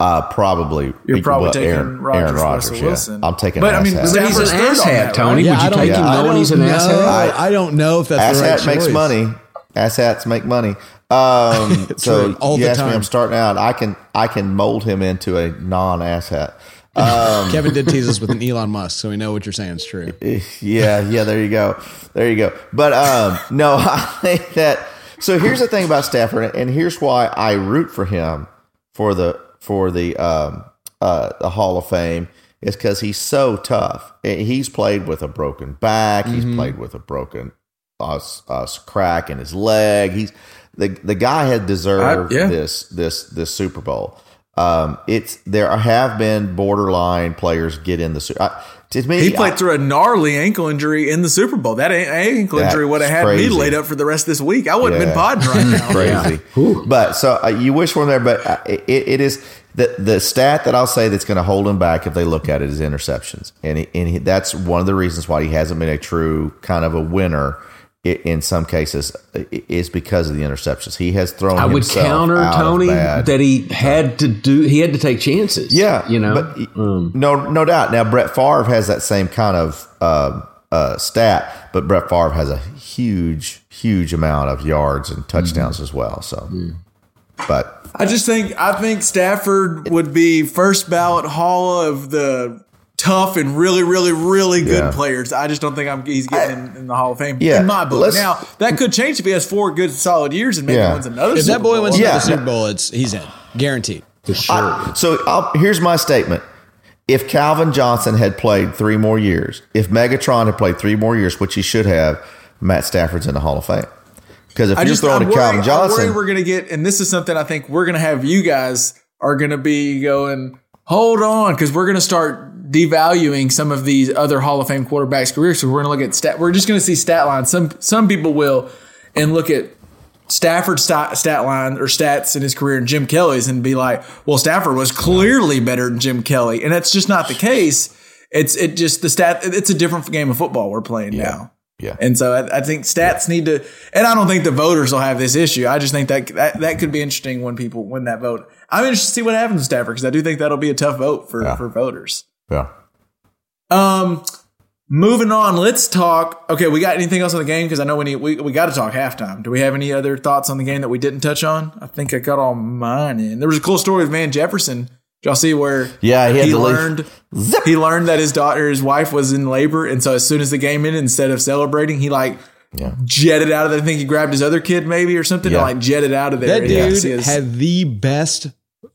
Uh, probably You're probably well, taking Aaron, Rodgers, Aaron Rodgers. Russell yeah. Wilson. I'm taking. But I mean, asshat. But he's an Stafford's third asshat, that, Tony. right? Would you I don't take know. him I knowing don't he's an know. asset? I, I don't know if that's the right Asshats makes choice. money. Asshats make money. Um, so True, all you the ask me. I'm starting out. I can I can mold him into a non-asshat. Um, Kevin did tease us with an Elon Musk, so we know what you're saying is true. yeah, yeah, there you go. There you go. But um no, I think that so here's the thing about Stafford and here's why I root for him for the for the um uh the Hall of Fame is cuz he's so tough. He's played with a broken back, he's played with a broken uh, uh, crack in his leg. He's the the guy had deserved I- yeah. this this this Super Bowl. Um, it's there have been borderline players get in the Super. I- To me, He played I- through a gnarly ankle injury in the Super Bowl. That ankle That's injury would have had crazy. me laid up for the rest of this week. I wouldn't have been Yeah. podding right now. crazy. But so uh, you wish for one there, but uh, it, it is the the stat that I'll say that's going to hold him back if they look at it is interceptions, and he, and he, that's one of the reasons why he hasn't been a true kind of a winner. I- In some cases, i- is because of the interceptions. He has thrown. I would counter out Tony that he had to do. He had to take chances. Yeah, you know. but no, no doubt. Now Brett Favre has that same kind of uh, uh, stat, but Brett Favre has a huge, huge amount of yards and touchdowns as well. So, but I just think I think Stafford would be first ballot Hall of the tough and really, really, really good Yeah. players. I just don't think I'm he's getting in, in the Hall of Fame Yeah, in my book. Now that could change if he has four good solid years and maybe Yeah. wins another. If Super that boy Bowl. wins Yeah. another Super Bowl, it's he's in, guaranteed. for I- so I'll, here's my statement: If Calvin Johnson had played three more years, if Megatron had played three more years, which he should have, Matt Stafford's in the Hall of Fame. Because if I you're just throwing I'm to Calvin worried, I'm Johnson, we're gonna get, and this is something I think we're gonna have you guys are gonna be going. Hold on, because we're gonna start devaluing some of these other Hall of Fame quarterbacks' careers. So we're gonna look at stat. We're just gonna see stat lines. Some some people will, and look at Stafford's stat, stat line or stats in his career and Jim Kelly's, and be like, well, Stafford was clearly better than Jim Kelly, and that's just not the case. It's it just the stat. It's a different game of football we're playing now. yeah, And so I, I think stats need to, and I don't think the voters will have this issue. I just think that that, that could be interesting when people win that vote. I'm interested to see what happens with Stafford because I do think that'll be a tough vote for, Yeah. for voters. Yeah. Um, moving on, let's talk. Okay, we got anything else on the game? Because I know we need we, we got to talk halftime. Do we have any other thoughts on the game that we didn't touch on? I think I got all mine in. There was a cool story with Van Jefferson. Did y'all see where? Yeah, he had to leave. learned. He learned that his daughter, his wife, was in labor, and so as soon as the game ended, instead of celebrating, he like Yeah. jetted out of there. I think he grabbed his other kid, maybe or something, Yeah. and like jetted out of there. That And you got to dude see his- had the best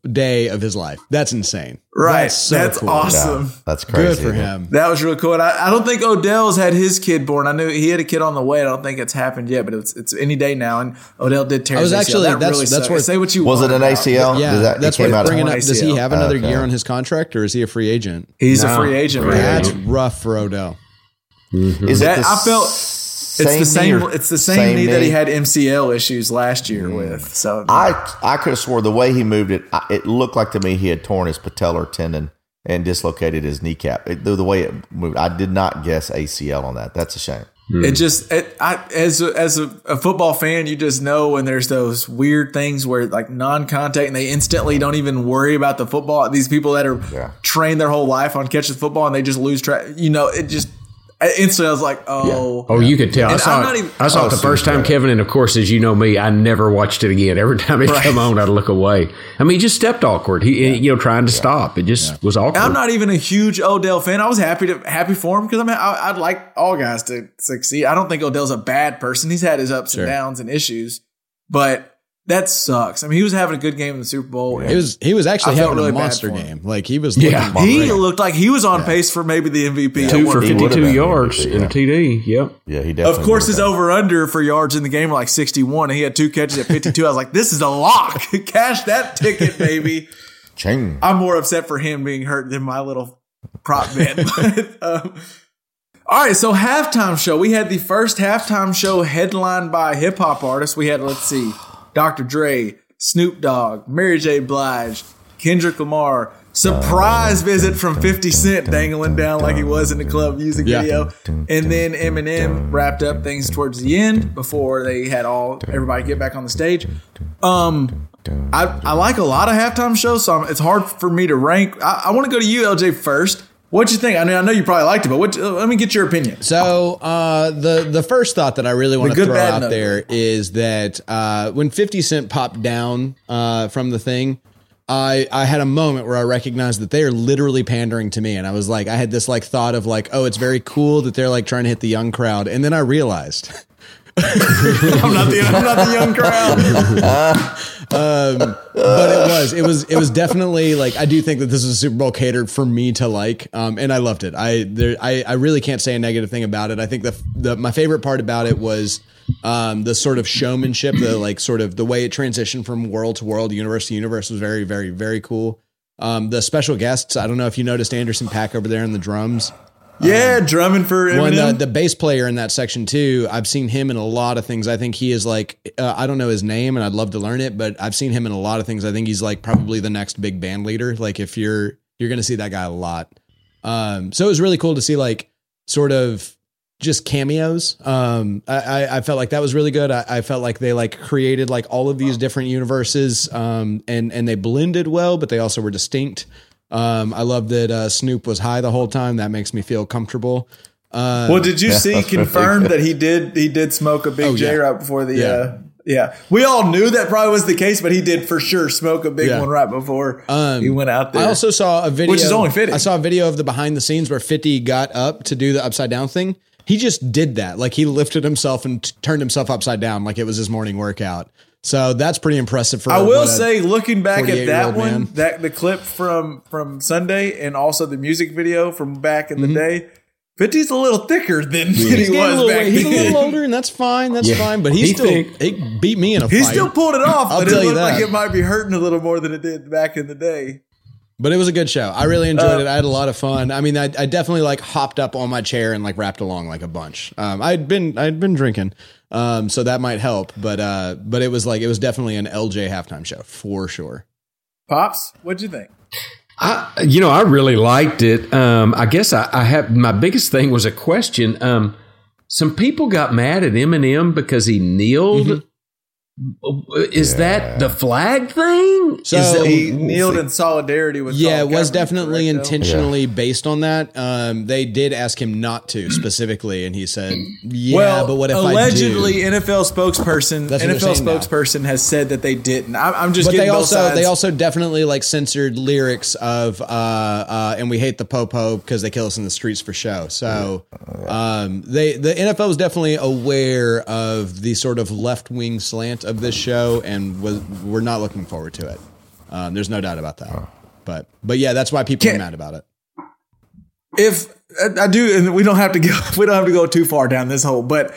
day of his life. That's insane. right. That's, That's, cool. awesome. Yeah, that's crazy. Good for him. That was really cool. And I, I don't think Odell's had his kid born. I knew he had a kid on the way. I don't think it's happened yet, but it's it's any day now. And Odell did tear. I was his ACL. actually- that that's- really that's sucks. worth- say what you Was want it an about ACL? Yeah, Does that, that's came what out of- bringing up. Does he have another Okay. year on his contract, or is he a free agent? He's a free agent. Free right? That's agent. rough for Odell. Is That- it I felt- same It's the same. knee or- It's the same, knee, that he had MCL issues last year mm. with. So I I could have swore the way he moved it, I- it looked like to me he had torn his patellar tendon and dislocated his kneecap. It, the, the way it moved, I did not guess ACL on that. That's a shame. Hmm. It just it, I as a, as a, a football fan, you just know when there's those weird things where like non-contact, and they instantly don't even worry about the football. These people that are Yeah. trained their whole life on catching football, and they just lose track. You know, it just I- instantly I was like, oh, Oh, you could tell. I And saw I'm it. even- I saw Oh, it the super first time, great. Kevin, and of course, as you know me, I never watched it again. Every time it Right. come on, I'd look away. I mean, he just stepped awkward. He, you know, trying to stop. It just was awkward. I'm not even a huge Odell fan. I was happy to happy for him because I mean I, I'd like all guys to succeed. I don't think Odell's a bad person. He's had his ups and downs and issues, but that sucks. I mean, he was having a good game in the Super Bowl. It was he was actually I having really a bad monster for game. Like he was Yeah. looking he great. looked like he was on pace for maybe the MVP. at two one for point. He 52 yards MVP, in a yeah. TD. Yep. Yeah, he definitely. Of course, would've his over under for yards in the game were like 61, and he had two catches at 52. I was like, this is a lock. Cash that ticket, baby. Ching. I'm more upset for him being hurt than my little prop bet. But, um, all right, so halftime show. We had the first halftime show headlined by hip hop artist. We had, let's see, Dr. Dre, Snoop Dogg, Mary J. Blige, Kendrick Lamar. Surprise visit from 50 Cent dangling down like he was in the club music Yeah. video. And then Eminem wrapped up things towards the end before they had all everybody get back on the stage. Um, I, I like a lot of halftime shows, so I'm, it's hard for me to rank. I, I want to go to you, LJ, first. What'd you think? I mean, I know you probably liked it, but what, uh, let me get your opinion. So uh, the the first thought that I really want to throw out there is that uh, when Fifty Cent popped down uh, from the thing, I I had a moment where I recognized that they are literally pandering to me, and I was like, I had this like thought of like, oh, it's very cool that they're like trying to hit the young crowd, and then I realized. I'm not the I'm not the young crowd. but it was it was it was definitely like I do think that this is a Super Bowl catered for me to like, um, and I loved it. I there I, I really can't say a negative thing about it. I think the the my favorite part about it was um, the sort of showmanship, the like sort of the way it transitioned from world to world, universe to universe was very very very cool. Um, the special guests, I don't know if you noticed Anderson .Paak over there in the drums. Yeah, drumming for One, Eminem. uh, the bass player in that section too. I've seen him in a lot of things. I think he is like uh, I don't know his name, and I'd love to learn it, but I've seen him in a lot of things. I think he's like probably the next big band leader. Like if you're you're gonna see that guy a lot. Um, so it was really cool to see like sort of just cameos. Um, I, I, I felt like that was really good. I, I felt like they like created like all of these different universes, um, and and they blended well, but they also were distinct. Um, I love that uh, Snoop was high the whole time. That makes me feel comfortable. Uh, well, did you see that's pretty confirmed that he did he did smoke a big Oh, J yeah. right before the Yeah. uh yeah. We all knew that probably was the case, but he did for sure smoke a big Yeah. one right before Um, he went out there. I also saw a video, Which is only fitting. I saw a video of the behind the scenes where 50 got up to do the upside down thing. He just did that. Like he lifted himself and t- turned himself upside down like it was his morning workout. So that's pretty impressive for I will say, looking back at that one, man. that the clip from from Sunday, and also the music video from back in Mm-hmm. the day, 50's a little thicker than, than he he's, getting a was little, back he's a little older and that's fine. That's Yeah. fine. But he's He still, think- he beat me in a He fight. He still pulled it off, I'll but it tell you looked like that. it might be hurting a little more than it did back in the day. But it was a good show. I really enjoyed Uh, it. I had a lot of fun. I mean, I, I definitely like hopped up on my chair and like wrapped along like a bunch. Um, I'd been I'd been drinking, um, so that might help. But uh, but it was like it was definitely an LJ halftime show for sure. Pops, what'd you think? I, you know, I really liked it. Um, I guess I, I have my biggest thing was a question. Um, some people got mad at Eminem because he kneeled. Is that the flag thing? So- Is that, He kneeled in solidarity with. Yeah, Colin it was Kaepernick, definitely correct, though? intentionally based on that. Um, they did ask him not to specifically, and he said, "Yeah, well, but what if allegedly I do?" NFL spokesperson That's NFL they're now. spokesperson has said that they didn't. I'm, I'm just But they also sides. they also definitely like censored lyrics of uh, uh, and we hate the popo because they kill us in the streets for show. So um, they the NFL was definitely aware of the sort of left wing slant of this show, and was we're not looking forward to it. Um, there's no doubt about that. But but yeah, that's why people are Can't- mad about it. if I I do, and we don't have to go, we don't have to go too far down this hole. But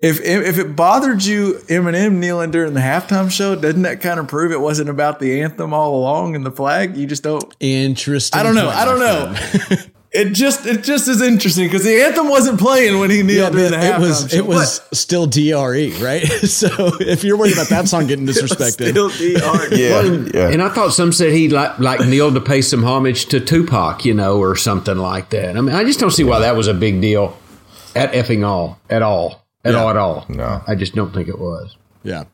if if it bothered you, Eminem kneeling during the halftime show, doesn't that kind of prove it wasn't about the anthem all along and the flag? You just don't. Interesting. I don't know. I don't know. friend. It just it just is interesting because the anthem wasn't playing when he Yeah, kneeled during but the halftime it was show. it was still DRE, right? so if you're worried about that song getting disrespected, still DR. Yeah, yeah. and I thought some said he like like kneeled to pay some homage to Tupac, you know, or something like that. I mean, I just don't see why that was a big deal at effing all at all at Yeah. all at all. No. I just don't think it was. yeah.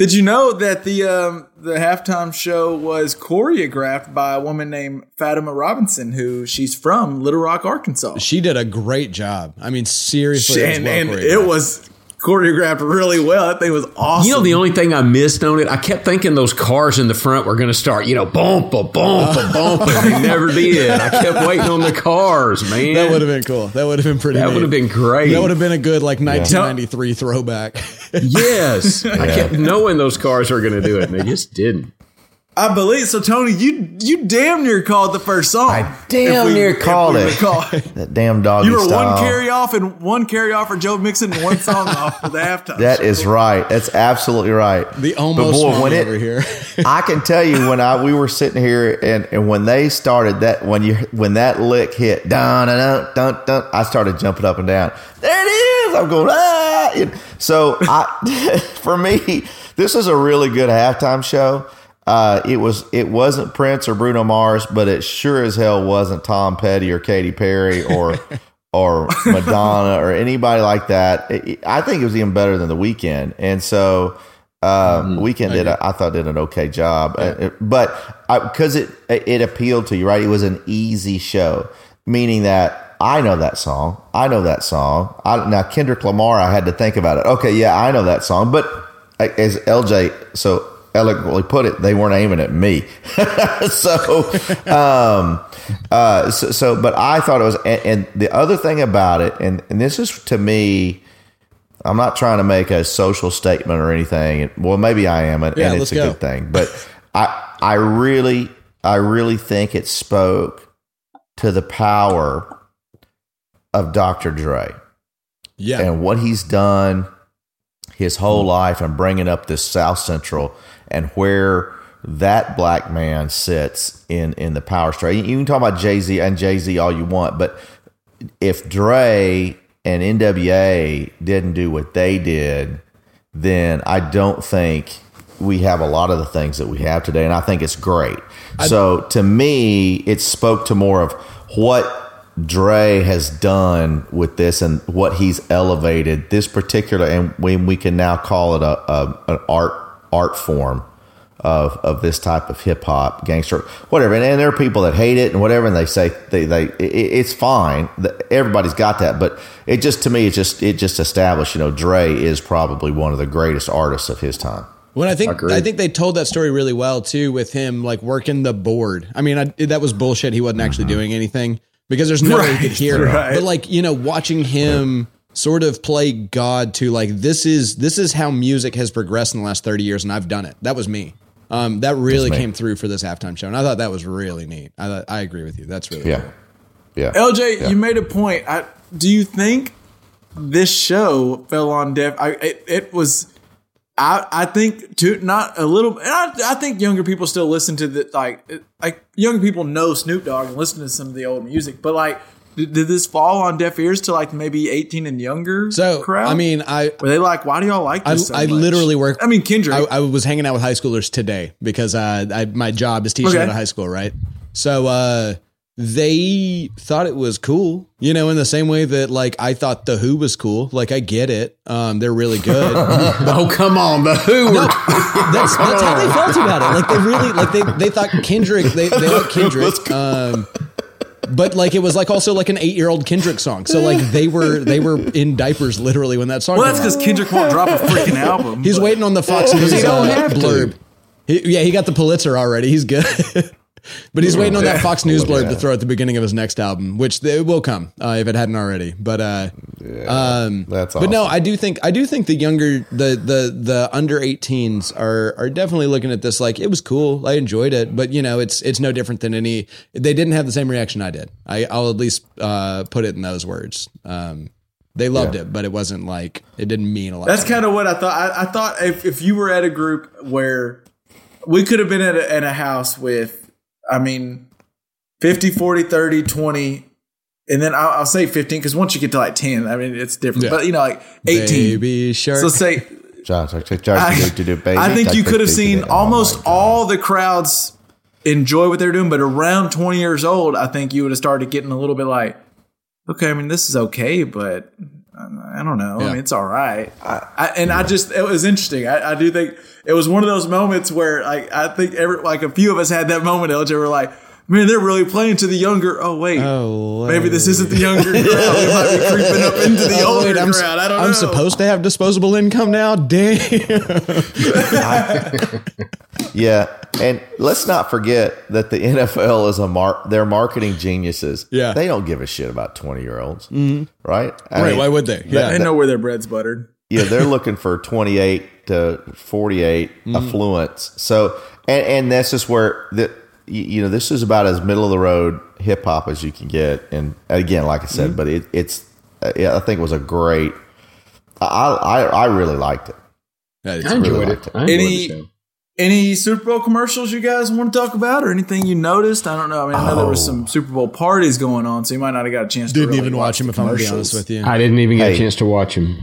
Did you know that the um, the halftime show was choreographed by a woman named Fatima Robinson, who she's from Little Rock, Arkansas, She did a great job. I mean, seriously, it was well and it was choreographed really well. That thing was awesome. You know, the only thing I missed on it, I kept thinking those cars in the front were going to start, you know, bump, a bump, a bump, and they never did. I kept waiting on the cars, man. That would have been cool. That would have been pretty. That would have been great. That would have been a good like 1993 throwback. yes. I kept knowing those cars were going to do it, and they just didn't. I believe so. Tony, you you damn near called the first song. I damn we- near called it. recall. That damn dog. You were style. one carry off and one carry off for Joe Mixon and one song off for the halftime. That show. right. That's absolutely right. The But almost boy, swung when it- over here. I can tell you when I we were sitting here and, and when they started that when you when that lick hit dun dun dun dun, I started jumping up and down. There it is. I'm going ah. So I for me this is a really good halftime show. Uh, it was it wasn't Prince or Bruno Mars, but it sure as hell wasn't Tom Petty or Katy Perry or or Madonna or anybody like that. It- it- I think it was even better than the Weeknd. And so um, Weeknd did a, I thought did an okay job, Uh, it- but because it it appealed to you, right? It was an easy show, meaning that I know that song, I know that song. I, now Kendrick Lamar, I had to think about it. Okay, yeah, I know that song, but as LJ so eloquently put it, they weren't aiming at me. so, um, uh, so, so, but I thought it was, and, and the other thing about it, and and this is to me. I'm not trying to make a social statement or anything. Well, maybe I am, and, Yeah, and it's a go. good thing. But I, I really, I really think it spoke to the power of Dr. Dre yeah. and what he's done his whole life and bringing up this South Central and where that black man sits in in the power structure. You can talk about Jay Z and Jay Z all you want, but if Dre and NWA didn't do what they did, then I don't think we have a lot of the things that we have today, and I think it's great. so to me, it spoke to more of what Dre has done with this and what he's elevated this particular, and when we can now call it a, a an art art form of of this type of hip hop gangster whatever and, and there are people that hate it and whatever and they say they they it, it's fine everybody's got that but it just to me it just it just established you know Dre is probably one of the greatest artists of his time When I think Agreed. I think they told that story really well too, with him like working the board. I mean, I, that was bullshit. He wasn't actually doing anything because there's no way he could hear. Mm-hmm. right. But like you know, watching him sort of play God to like this is this is how music has progressed in the last thirty years, and I've done it. That was me. Um, that really me. came through for this halftime show, and I thought that was really neat. I thought, I agree with you. That's really yeah cool. yeah LJ, you made a point. I, do you think this show fell on deaf? I it, it was. I I think to not a little. And I, I think younger people still listen to the like it- like younger people know Snoop Dogg and listen to some of the old music. But like, did, did this fall on deaf ears to like maybe eighteen and younger? So crowd. I mean, I were they like, why do y'all like I, so I much? literally work. I mean, Kendrick. I, I was hanging out with high schoolers today because uh, I, my job is teaching Okay. at a high school, right? So uh, they thought it was cool, you know, in the same way that like I thought the Who was cool. Like I get it, um, they're really good. Oh, come on. The Who were. that's that's how they felt about it. Like they really like they they thought Kendrick they they like Kendrick. Um, but like it was like also like an eight year old Kendrick song. So like they were they were in diapers literally when that song. well, that's because Kendrick won't drop a freaking album. He's but- waiting on the Fox News uh, blurb. He, yeah, he got the Pulitzer already. He's good. but he's waiting on that Fox News blurb to throw at the beginning of his next album, which it will come uh, if it hadn't already. But uh, um, that's but no. I do think I do think the younger the the the under 18s are are definitely looking at this like it was cool. I enjoyed it, but you know it's it's no different than any. They didn't have the same reaction I did. I, I'll at least uh, put it in those words. Um, they loved it, but it wasn't like it didn't mean a lot. That's kind of what I thought. I, I thought if, if you were at a group where we could have been at a, at a house with, I mean, 50, 40, 30, 20, and then I'll, I'll say 15 because once you get to like 10, I mean, it's different. Yeah. But, you know, like 18. Baby shark. So say, Josh, I, I, I think you could have seen almost all the crowds enjoy what they're doing, but around 20 years old, I think you would have started getting a little bit like, okay, I mean, this is okay, but I don't know. I mean, it's all right. I, I, and I just, it was interesting. I, I do think it was one of those moments where, like, I think every, like a few of us had that moment, LJ, were like, man, they're really playing to the younger. Oh, wait. Oh, Maybe this isn't the younger crowd. We might be creeping up into the Oh, older wait, I'm, crowd. I don't know. I'm supposed to have disposable income now. Damn. Yeah, and let's not forget that the NFL is a mar- they're marketing geniuses. Yeah. they don't give a shit about twenty year olds, mm-hmm. right? I right? mean, Why would they? Yeah. They know where their bread's buttered. yeah, they're looking for 28 to 48 affluence. So, and, and that's just where the, you you know, this is about as middle of the road hip hop as you can get. And again, like I said, but it, it's, uh, yeah, I think it was a great, I, I, I really liked it. Yeah, I enjoyed really it. it. I enjoyed Any- the show. Any Super Bowl commercials you guys want to talk about, or anything you noticed? I don't know. I mean, I know there was some Super Bowl parties going on, so you might not have got a chance. to Didn't really even watch him. If I'm gonna be honest with you. I didn't even get Hey. a chance to watch him.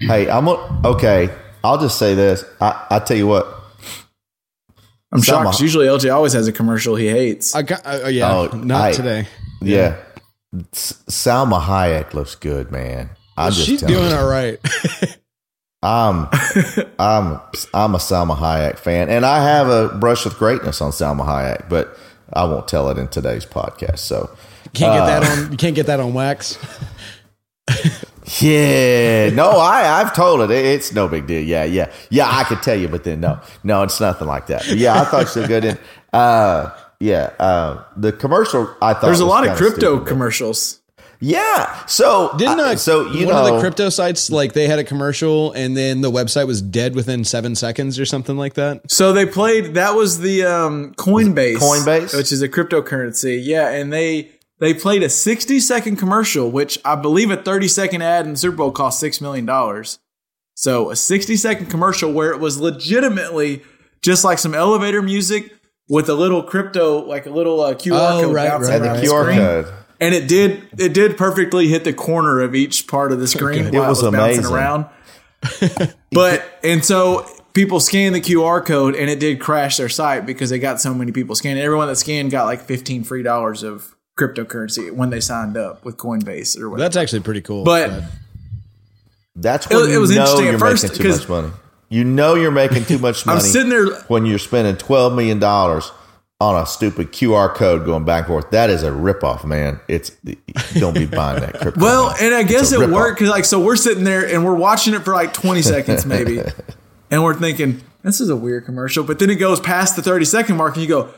Hey, I'm, a- okay. I'll just say this. I, I tell you what, I'm shocked. Some- Usually, LJ always has a commercial he hates. I got. Uh, yeah. Oh, not I- today. yeah. S- Salma Hayek looks good, man. I'm just She's doing you. all right. I'm I'm I'm a Salma Hayek fan, and I have a brush with greatness on Salma Hayek, but I won't tell it in today's podcast. So Can't get that Uh. on. You can't get that on wax. yeah, no, I I've told it. It- It's no big deal. Yeah, yeah, yeah. I could tell you, but then no, no, it's nothing like that. But yeah, I thought she was good. In uh, yeah, uh, the commercial I thought There's a lot of crypto stupid. commercials. Yeah, so Didn't I- uh, so you one know of the crypto sites like they had a commercial and then the website was dead within seven seconds or something like that? So they played. That was the um, Coinbase, Coinbase? which is a cryptocurrency. Yeah, and they they played a 60 second commercial, which I believe a 30 second ad in the Super Bowl cost six million dollars. So a 60 second commercial where it was legitimately just like some elevator music with a little crypto, like a little uh, QR Oh, code right, bouncing right, the right. QR code. and it did it did perfectly hit the corner of each part of the screen while It was it was bouncing around. but and so people scanned the QR code and it did crash their site because they got so many people scanning. Everyone that scanned got like fifteen free dollars of cryptocurrency when they signed up with Coinbase or whatever. That's actually pretty cool. But That's It when was- you it was know interesting you're first making too 'cause- much money. You know you're making too much money. I'm money. sitting there. when you're spending twelve million dollars on a stupid QR code going back and forth. That is a ripoff, man. It's don't be buying that crypto. Well, and I guess it worked because like so we're sitting there and we're watching it for like 20 seconds maybe, and we're thinking this is a weird commercial. But then it goes past the 30 second mark, and you go,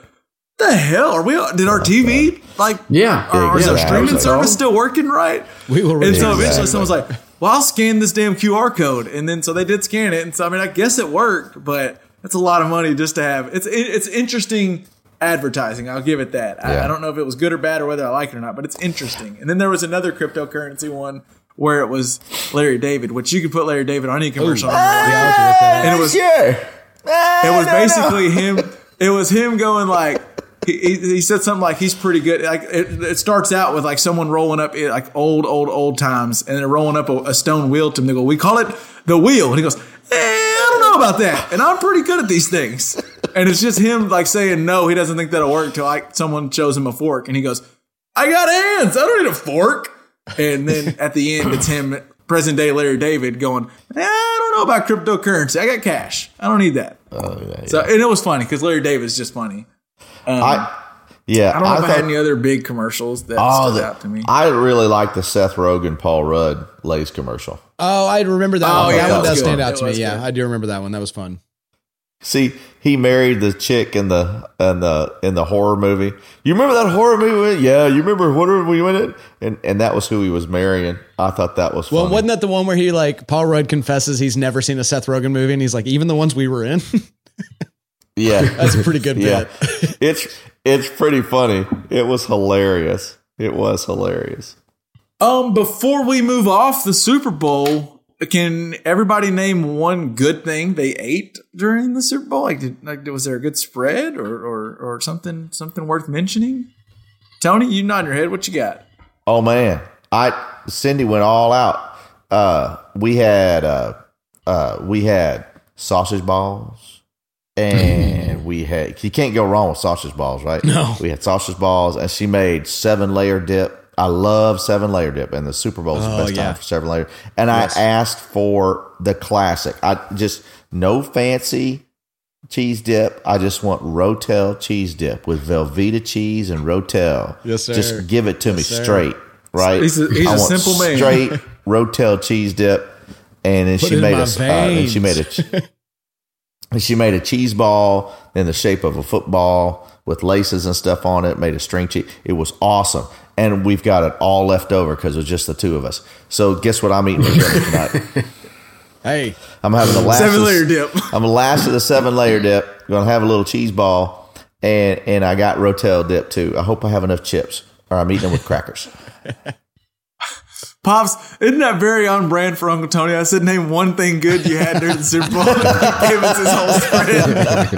"The hell are we? Did our TV like Yeah. Or is our streaming Exactly. service still working right?" we will. And so Exactly. eventually someone's like, "Well, I'll scan this damn QR code," and then so they did scan it, and so I mean I guess it worked, but that's a lot of money just to have. It's it, it's interesting advertising. I'll give it that. I, Yeah. I don't know if it was good or bad or whether I like it or not, but it's interesting. And then there was another cryptocurrency one where it was Larry David, which you could put Larry David on any commercial. and it was sure. it was ah, basically him. It was him going like he, he, said something like he's pretty good. Like it, it starts out with like someone rolling up eh, like old, old, old times, and they're rolling up a, a stone wheel to him. They go, "We call it the wheel," and he goes, eh, "I don't know about that," and I'm pretty good at these things. And it's just him like saying no, he doesn't think that'll work till like someone shows him a fork, and he goes, "I got hands. I don't need a fork." And then at the end, it's him, present day Larry David, going, eh, "I don't know about cryptocurrency. I got cash. I don't need that." So and it was funny because Larry David's just funny. Um, I yeah. I don't know if I, had any other big commercials that Oh, stood the- out to me. I really like the Seth Rogen, Paul Rudd Lay's commercial. Oh, I remember that Oh, one. yeah, that that one does stand out It to me. was Yeah. I do remember that one. That was fun. See, he married the chick in the in the in the horror movie. You remember that horror movie? Yeah, you remember whatever we went in, and and that was who he was marrying. I thought that was Well, funny. wasn't that the one where he like Paul Rudd confesses he's never seen a Seth Rogen movie, and he's like, even the ones we were in. yeah, That's a pretty good yeah. bit. it's it's pretty funny. It was hilarious. It was hilarious. Um, before we move off the Super Bowl, can everybody name one good thing they ate during the Super Bowl? Like, did, like was there a good spread or or or something something worth mentioning? Tony, you nod your head. What you got? Oh man, I Cindy went all out. Uh, we had uh, uh, we had sausage balls, and we had you can't go wrong with sausage balls, right? No. we had sausage balls, and she made seven layer dip. I love seven layer dip, and the Super Bowl is the Oh, best yeah. time for seven layer. And Yes. I asked for the classic. I just no fancy cheese dip. I just want Rotel cheese dip with Velveeta cheese and Rotel. Yes, sir. Just give it to me sir. straight, right? He's a- he's I a want simple man. Straight Rotel cheese dip, and then Put she made a uh, and she made a she made a cheese ball in the shape of a football with laces and stuff on it. Made a string cheese. It was awesome, and we've got it all left over because it was just the two of us. So guess what I'm eating for dinner tonight? Hey, I'm having the last Seven layer dip. I'm the last of the seven layer dip. Gonna have a little cheese ball, and and I got Rotel dip too. I hope I have enough chips, or I'm eating them with crackers. Pops, isn't that very on brand for Uncle Tony? I said, name one thing good you had during the Super Bowl. he gave us his whole spread.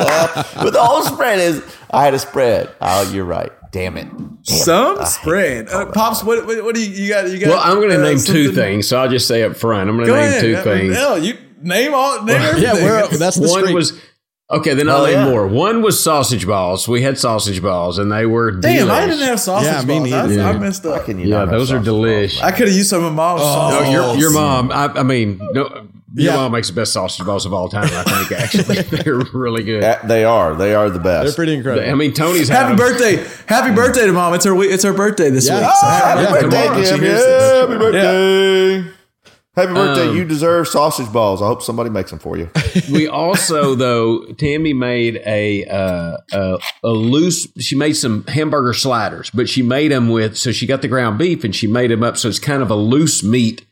but the whole spread is I had a spread. Oh, you're right. Damn it. Some spread. Uh, Pops, what, what, what do you, you got? You got Well, I'm going to uh, name two things, so I'll just say up front. I'm going to name ahead. two Uh, things. Hell, you name all. Name everything. yeah, we're, that's the One streak. was okay. Then I'll Oh, name yeah. more. One was sausage balls. We had sausage balls, and they were Damn, I didn't have sausage Yeah, me balls. I, neither. I Yeah. messed How up. can you Yeah, those are sausage delish. I could have used some of mom's oh. sausage No, your your mom. I, I mean, no, your Yeah. mom makes the best sausage balls of all time. I think actually they're really good. balls? They are. They are the best. They're pretty incredible. I mean, Tony's had Happy 'em. birthday! Happy birthday to mom! It's her. It's her birthday this Yeah. week. Oh, So happy birthday, birthday, Mom. She Jim. hears Yeah, this. happy birthday. Happy birthday. Um, you deserve sausage balls. I hope somebody makes them for you. We also, though, Tammy made a, uh, a a loose. She made some hamburger sliders, but she made them with. So she got the ground beef and she made them up. So it's kind of a loose meat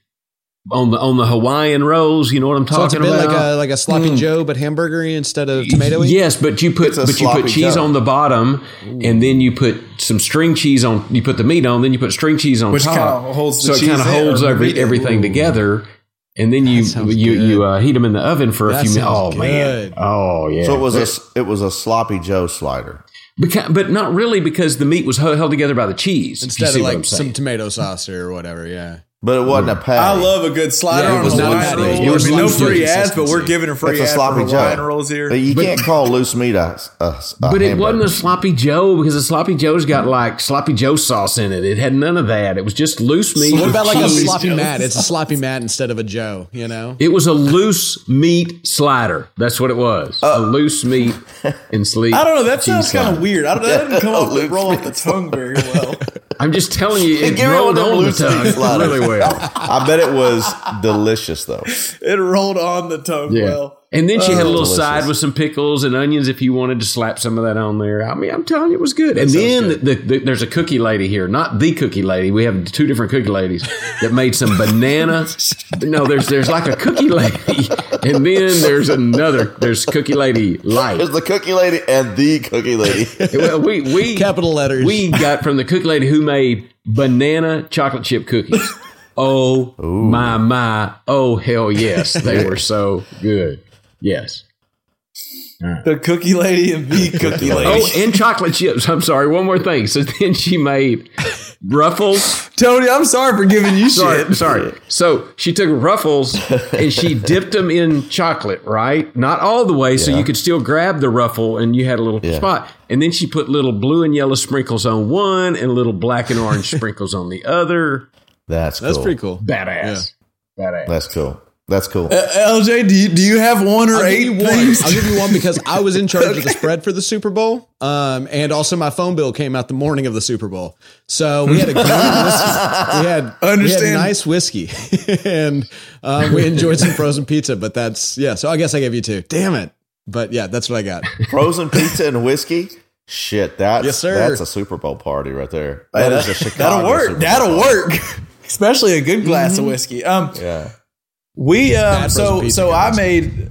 on the on the Hawaiian rolls. You know what I'm so it's a talking bit about? like a like a sloppy Joe, but hamburgery instead of tomatoey. Yes, but you put but you put cheese Joe. on the bottom, and then you put some string cheese on. You put the meat on, then you put string cheese on Which top, kinda holds so the it kind of holds every, meat in. everything together. And then you you good. you uh, heat them in the oven for a few minutes. Oh sounds man! Oh yeah! So it was a it was a sloppy Joe slider. Beca- but not really because the meat was held held together by the cheese. Instead of like some tomato sauce or whatever. Yeah. But it wasn't a mm. patty. I love a good slider Yeah, it on was a not a Hawaiian patty. roll. It was I mean, no sloppy free Joe ads, but we're consistency. giving a free It's a ad for sloppy Hawaiian Joe. rolls here. You can't call loose meat a, a, a But it wasn't a sloppy Joe because a sloppy Joe's got like sloppy Joe sauce in it. It had none of that. It was just loose meat. What with about like a cheese. sloppy mat? It's a sloppy mat instead of a Joe. You know. It was a loose meat slider. That's what it was. a uh. loose meat and sleep. I don't know. That cheese sounds kind of weird. I don't, know that doesn't come off the, roll off the tongue very well. I'm just telling you, it Give me rolled one of them on the loose tongue sliders. really well. I bet it was delicious though. It rolled on the tongue Yeah. well. And then she had a oh, little delicious. side with some pickles and onions if you wanted to slap some of that on there. I mean, I'm telling you, it was good. and then The, the, there's a cookie lady here, not the cookie lady. We have two different cookie ladies that made some banana. no, there's there's like a cookie lady, and then there's another. There's cookie lady light. There's the cookie lady and the cookie lady. Well, we we Capital letters. We got from the cookie lady who made banana chocolate chip cookies. Oh my my! Oh hell yes, they were so good. Yes. The cookie lady and the cookie lady. Oh, and chocolate chips. I'm sorry. One more thing. So then she made ruffles. Tony, I'm sorry for giving you Sorry, shit. sorry. So she took ruffles and she dipped them in chocolate, right? Not all the way, so you could still grab the ruffle and you had a little Yeah. spot. And then she put little blue and yellow sprinkles on one and little black and orange sprinkles on the other. That's That's pretty cool. Badass. Badass. That's cool. That's cool. Uh, LJ, do you, do you have one or I'll eight give one. things? I'll give you one because I was in charge of the spread for the Super Bowl, um, and also my phone bill came out the morning of the Super Bowl. So we had a great whiskey. We had, we had Understand. nice whiskey, and um, we enjoyed some frozen pizza. But that's yeah. So I guess I gave you two. Damn it! But yeah, that's what I got. Frozen pizza and whiskey. Shit, that's Yes, sir. that's a Super Bowl party right there. That is a Chicago. That'll work. Super Bowl That'll party. work. Especially a good glass of whiskey. Um, Yeah. We um, so so I made.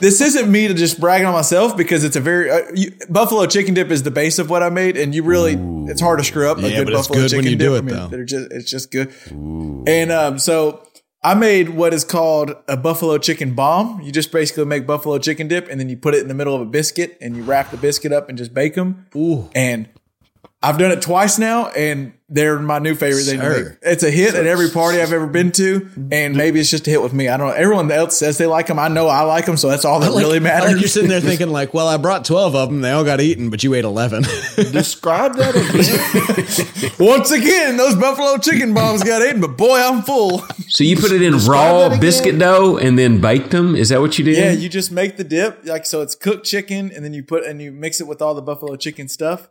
This isn't me to just bragging on myself because it's a very uh, you, buffalo chicken dip is the base of what I made, and you really it's hard to screw up a Yeah, good buffalo good chicken when you dip. do I mean, they're just it's just good. And um, so I made what is called a buffalo chicken bomb. You just basically make buffalo chicken dip, and then you put it in the middle of a biscuit, and you wrap the biscuit up and just bake them. Ooh. And I've done it twice now, and they're my new favorite thing. to make. It's a hit at every party I've ever been to, and maybe it's just a hit with me. I don't know. Everyone else says they like them. I know I like them, so that's all that Like- really matters. Like you're sitting there thinking, like, well, I brought twelve of them. They all got eaten, but you ate eleven. Describe that again. Once again, those buffalo chicken bombs got eaten, but boy, I'm full. So you put it in that raw biscuit dough and then baked them? Is that what you did? Yeah, you just make the dip like so. It's cooked chicken, and then you put and you mix it with all the buffalo chicken stuff,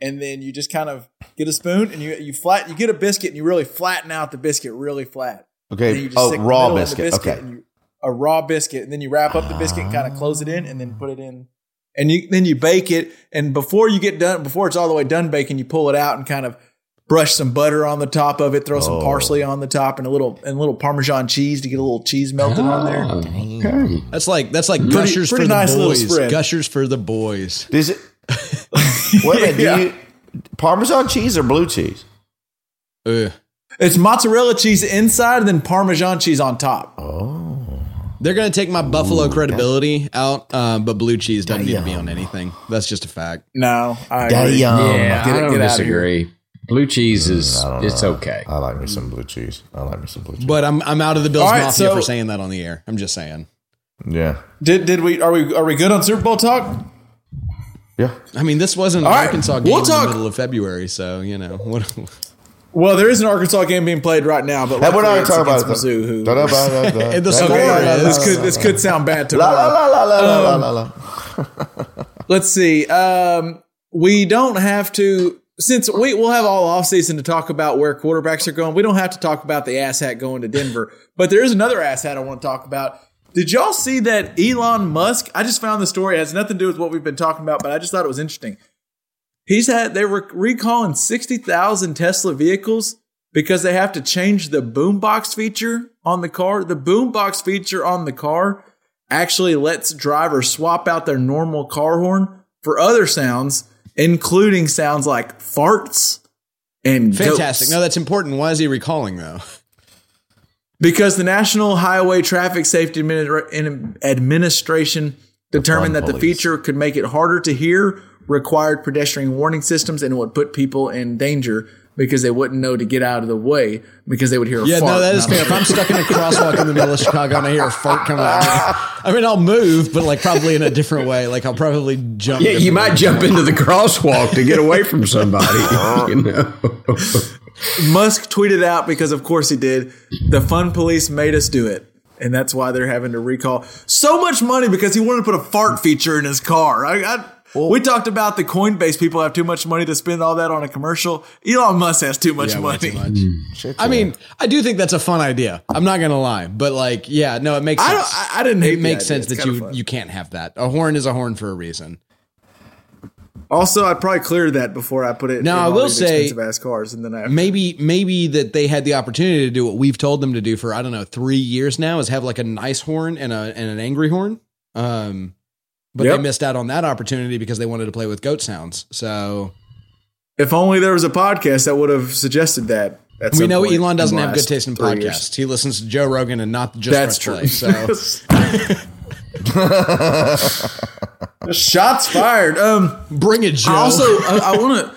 and then you just kind of get a spoon and you you flat you get a biscuit and you really flatten out the biscuit really flat. Okay. you just Oh, raw middle in the biscuit. Okay. and you, a raw biscuit, and then you wrap up the biscuit and kind of close it in, and then put it in, and you then you bake it. And before you get done, before it's all the way done baking, you pull it out and kind of brush some butter on the top of it, throw some Oh. parsley on the top, and a little and a little Parmesan cheese to get a little cheese melted on there. Oh, okay. That's like that's like gushers pretty for nice the boys. Gushers for the boys. Does it? Wait a minute. Yeah. Do you Parmesan cheese or blue cheese? Ugh. It's mozzarella cheese inside and then Parmesan cheese on top. Oh. They're gonna take my buffalo credibility out, um, but blue cheese doesn't need to be on anything. That's just a fact. No, I Damn. agree. Yeah, Get I don't get out of here. disagree. Blue cheese is I don't it's know. okay. I like me some blue cheese. I like me some blue cheese. But I'm I'm out of the Bills All right, mafia so- for saying that on the air. I'm just saying. yeah. Did did we are we are we good on Super Bowl talk? Yeah. I mean, this wasn't an All right, Arkansas game we'll in talk- the middle of February, so you know what. Well, there is an Arkansas game being played right now, but Hey, we're luckily not it's talking about against it. Mizzou. Who, Da-da-ba-da-da. And the score okay, yeah, is- this could this could sound bad La la la la la la la la. Let's see. Um, we don't have to since we will have all offseason to talk about where quarterbacks are going. We don't have to talk about the asshat going to Denver, but there is another asshat I want to talk about. Did y'all see that Elon Musk? I just found the story. It has nothing to do with what we've been talking about, but I just thought it was interesting. He's had they were recalling sixty thousand Tesla vehicles because they have to change the boombox feature on the car. The boombox feature on the car actually lets drivers swap out their normal car horn for other sounds, including sounds like farts and Fantastic. goats. No, that's important. Why is he recalling though? Because the National Highway Traffic Safety Administration determined that the feature could make it harder to hear required pedestrian warning systems and would put people in danger because they wouldn't know to get out of the way because they would hear a Yeah, fart. no, that is fair. If I'm stuck in a crosswalk in the middle of Chicago and I hear a fart coming out, I mean, I'll move, but like probably in a different way. Like I'll probably jump. Yeah, you might jump into the crosswalk to get away from somebody. you know. Musk tweeted out because, of course, he did. The fun police made us do it, and that's why they're having to recall so much money because he wanted to put a fart feature in his car. I, I, we talked about the Coinbase people have too much money to spend all that on a commercial. Elon Musk has too much Yeah, money. too much. I mean, I do think that's a fun idea. I'm not gonna lie, but like, yeah, no, it makes I sense. don't. I, I didn't. Hate it makes sense It's that you fun. you can't have that. A horn is a horn for a reason. Also, I'd probably cleared that before I put it. Now, in I all will these say- expensive ass cars, and then I Maybe maybe that they had the opportunity to do what we've told them to do for I don't know three years now is have like a nice horn and a and an angry horn. Um, but Yep. they missed out on that opportunity because they wanted to play with goat sounds. So If only there was a podcast that would have suggested that. we know Elon doesn't have good taste in podcasts. years. He listens to Joe Rogan and not just That's true. Play. So Shots fired. Um, bring it, Joe. I also, I, I want to.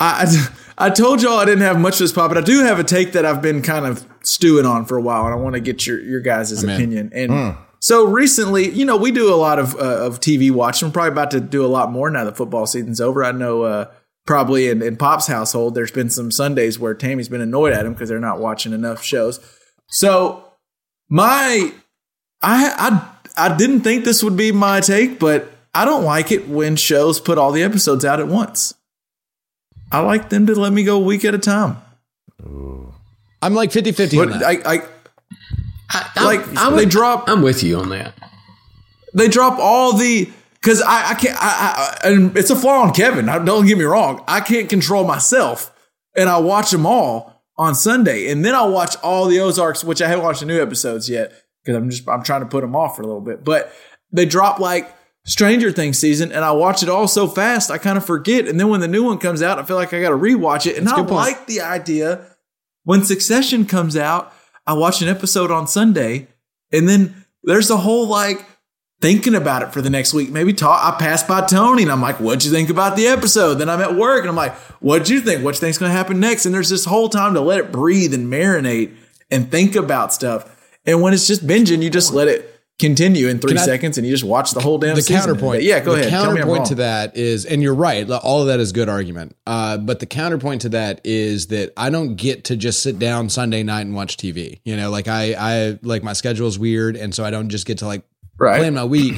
I, I told y'all I didn't have much of this pop, but I do have a take that I've been kind of stewing on for a while, and I want to get your your guys' in. opinion. And so recently, you know, we do a lot of uh, of TV watching. We're probably about to do a lot more now that football season's over. I know. Uh, Probably in, in Pop's household, there's been some Sundays where Tammy's been annoyed at him because they're not watching enough shows. So my I I I didn't think this would be my take, but I don't like it when shows put all the episodes out at once. I like them to let me go a week at a time. I'm like 50 50 on that. I, I I, Like, I'm, they drop- I'm with you on that. they drop all the because I, I can't I, I and it's a flaw on Kevin. Don't get me wrong. I can't control myself, and I watch them all on Sunday, and then I'll watch all the Ozarks, which I haven't watched the new episodes yet because I'm just I'm trying to put them off for a little bit. But they drop like Stranger Things season, and I watch it all so fast I kind of forget, and then when the new one comes out, I feel like I got to rewatch it, and That's a I good point. like the idea when Succession comes out. I watch an episode on Sunday, and then there's a whole like thinking about it for the next week. Maybe talk. I passed by Tony and I'm like, "What'd you think about the episode?" Then I'm at work and I'm like, "What'd you think? What you think's going to happen next?" And there's this whole time to let it breathe and marinate and think about stuff. And when it's just binging, you just let it continue in three I- seconds and you just watch the whole damn the counterpoint. Yeah, go the ahead. Tell me I'm Counterpoint to that is, and you're right. All of that is good argument. Uh, but the counterpoint to that is that I don't get to just sit down Sunday night and watch TV. You know, like I, I like my schedule is weird, and so I don't just get to like Right. plan my week.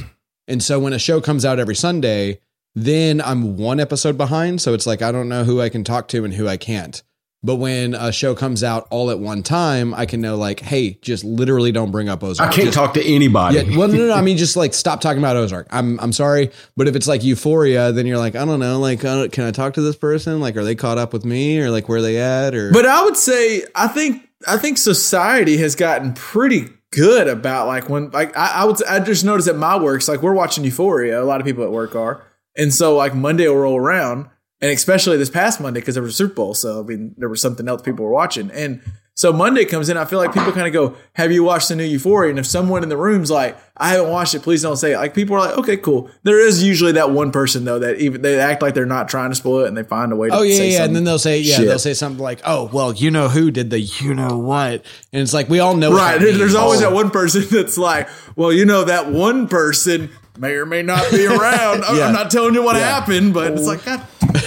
And so when a show comes out every Sunday, then I'm one episode behind. So it's like I don't know who I can talk to and who I can't. But when a show comes out all at one time, I can know like, hey, just literally don't bring up Ozark. I can't Just- talk to anybody. yeah, well, no, no, no. I mean, just like stop talking about Ozark. I'm, I'm sorry, but if it's like Euphoria, then you're like, I don't know, like, uh, can I talk to this person? Like, are they caught up with me, or like, where are they at? Or But I would say I think I think society has gotten pretty good about like when like I, I would I just noticed at my works like we're watching Euphoria. A lot of people at work are, and so like Monday will roll around, and especially this past Monday because there was a Super Bowl, so I mean there was something else people were watching, and so Monday comes in. I feel like people kind of go, "Have you watched the new Euphoria?" And if someone in the room's like, "I haven't watched it," please don't say it. Like people are like, "Okay, cool." There is usually that one person though that even they act like they're not trying to spoil it and they find a way. to oh yeah, yeah, and then they'll say, yeah, shit. they'll say something like, oh, well, you know who did the, you know what, and it's like we all know, Right. There's means. always that one person that's like, well, you know, that one person may or may not be around. I'm- Yeah. I'm not telling you what happened, but it's like, God,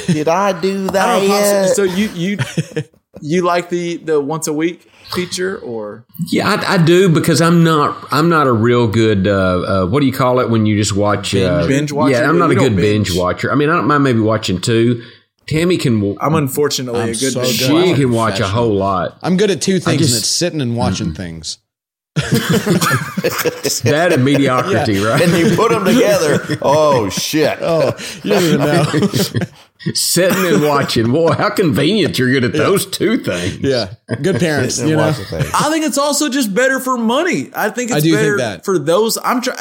Did I do that? I don't know. yet? So you you you like the the once a week feature or Yeah, I, I do because I'm not. I'm not a real good. Uh, uh, what do you call it when you just watch uh, binge watcher? Yeah, I'm not We a good binge. binge. watcher. I mean, I don't mind maybe watching two. Tammy can. I'm unfortunately I'm a good so good. she can watch a whole lot. I'm good at two things, just- and it's sitting and watching things. That and mediocrity, right? and you put them together. Oh shit! Oh, you don't even know. Sitting and watching. Boy, how convenient you're good at those two things. yeah, good parents, you know. watch the thing. I think it's also just better for money. I think it's I do think better that. for those. I'm trying.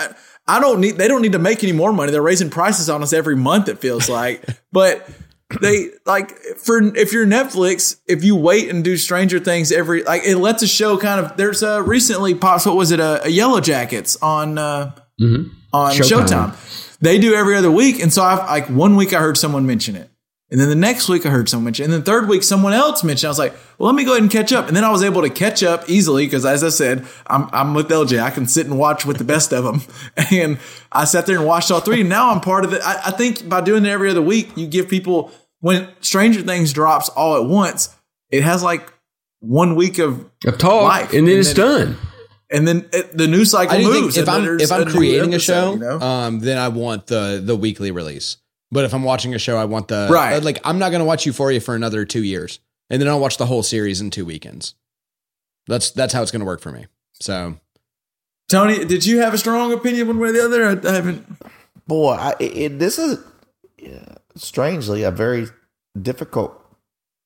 I don't need. They don't need to make any more money. They're raising prices on us every month. It feels like, but they like for if you're Netflix, if you wait and do Stranger Things every like it lets a show kind of. There's a recently pops. What was it? A, a Yellow Jackets on uh, mm-hmm. on Showtime. Showtime. They do every other week, and so I like one week I heard someone mention it. And then the next week I heard someone mention, and then the third week someone else mentioned. I was like, "Well, let me go ahead and catch up." And then I was able to catch up easily because, as I said, I'm I'm with LJ. I can sit and watch with the best of them, and I sat there and watched all three. And now I'm part of it. I, I think by doing it every other week, you give people when Stranger Things drops all at once, it has like one week of A talk, Life. and then And it's then- done. and then it, the news cycle I think moves. if I'm if I'm new creating a show, you know? um, then I want the the weekly release. But if I'm watching a show, I want the Right. uh, Like I'm not going to watch Euphoria for another two years, and then I'll watch the whole series in two weekends. That's that's how it's going to work for me. So Tony, did you have a strong opinion one way or the other? I, I haven't. Boy, I, it, this is yeah, strangely a very difficult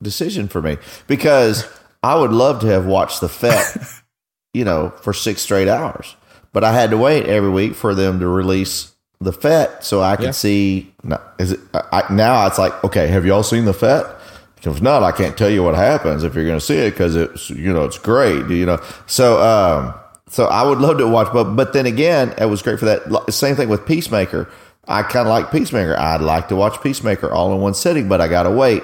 decision for me because I would love to have watched the Fett, you know, for six straight hours, but I had to wait every week for them to release the Fett so I could Yeah. see. Is it I, now? It's like, okay, have y'all seen the Fett? If not, I can't tell you what happens if you're going to see it because it's you know it's great, you know. So um, so I would love to watch, but but then again, it was great for that. Same thing with Peacemaker. I kind of like Peacemaker. I'd like to watch Peacemaker all in one sitting, but I got to wait.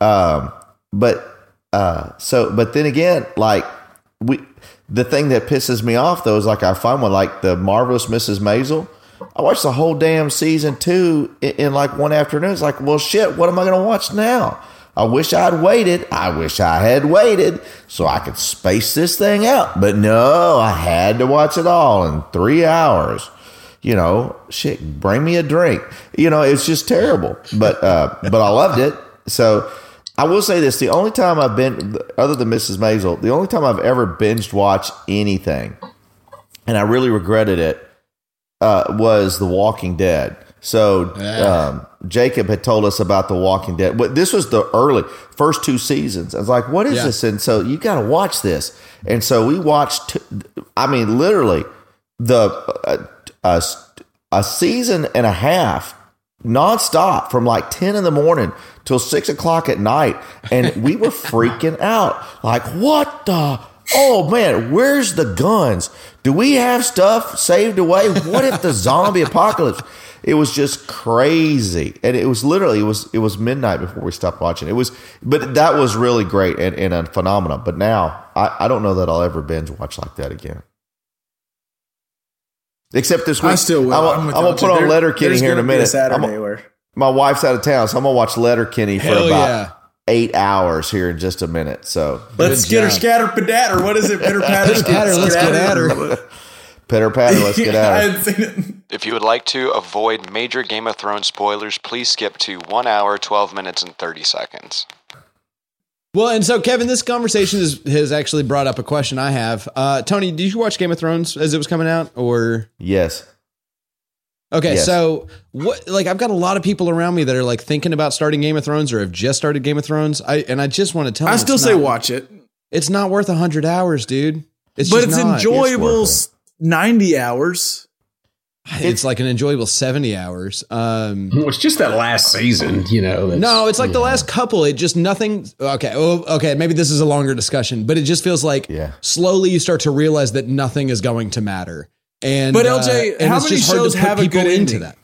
Um, but uh, so but then again, like we, the thing that pisses me off though is like I find one like the marvelous Mrs. Maisel. I watched the whole damn season two in, in like one afternoon. It's like, well, shit. What am I going to watch now? I wish I'd waited. I wish I had waited so I could space this thing out. But no, I had to watch it all in three hours. You know, shit, bring me a drink. You know, it's just terrible. But uh, but I loved it. So I will say this: the only time I've been, other than Mrs. Maisel, the only time I've ever binged watched anything, and I really regretted it, uh, was The Walking Dead. So um, Jacob had told us about The Walking Dead. But this was the early first two seasons. I was like, "What is Yeah. this?" And so you got to watch this. And so we watched. I mean, literally the uh, a, a season and a half nonstop from like 10 in the morning till 6 o'clock at night and we were freaking out like what the oh man, where's the guns? Do we have stuff saved away? What if the zombie apocalypse? It was just crazy, and it was literally it was it was midnight before we stopped watching. It was, but that was really great and, and a phenomenon. But now I, I don't know that I'll ever binge watch like that again. Except this week, I still will. I'm, I'm I'm gonna put on Letterkenny there's here in a minute. Saturday I'm- where my wife's out of town, so I'm gonna watch Letterkenny for Hell about yeah. Eight hours here in just a minute. So let's get her job. scatter pedatter. What is it? Pitter patter. Pitter patter, let's get at her. pitter patter, let's get at it. hadn't seen it. If you would like to avoid major Game of Thrones spoilers, please skip to 1 hour, 12 minutes, and 30 seconds. Well, and so Kevin, this conversation is, has actually brought up a question I have. Uh, Tony, did you watch Game of Thrones as it was coming out, or Yes. Okay? Yes. So what? Like, I've got a lot of people around me that are like thinking about starting Game of Thrones or have just started Game of Thrones. I and I just want to tell. I them still say not- watch it, It's not worth hundred hours, dude. It's but just it's not. enjoyable. It's worth Ninety hours. It's like an enjoyable seventy hours. Um, Well, it's just that last season, you know. No, it's like the last couple. It just nothing. Okay, oh, okay. Maybe this is a longer discussion, but it just feels like Yeah. slowly you start to realize that nothing is going to matter. And But uh, LJ, and how many just hard to shows have a good into ending? that?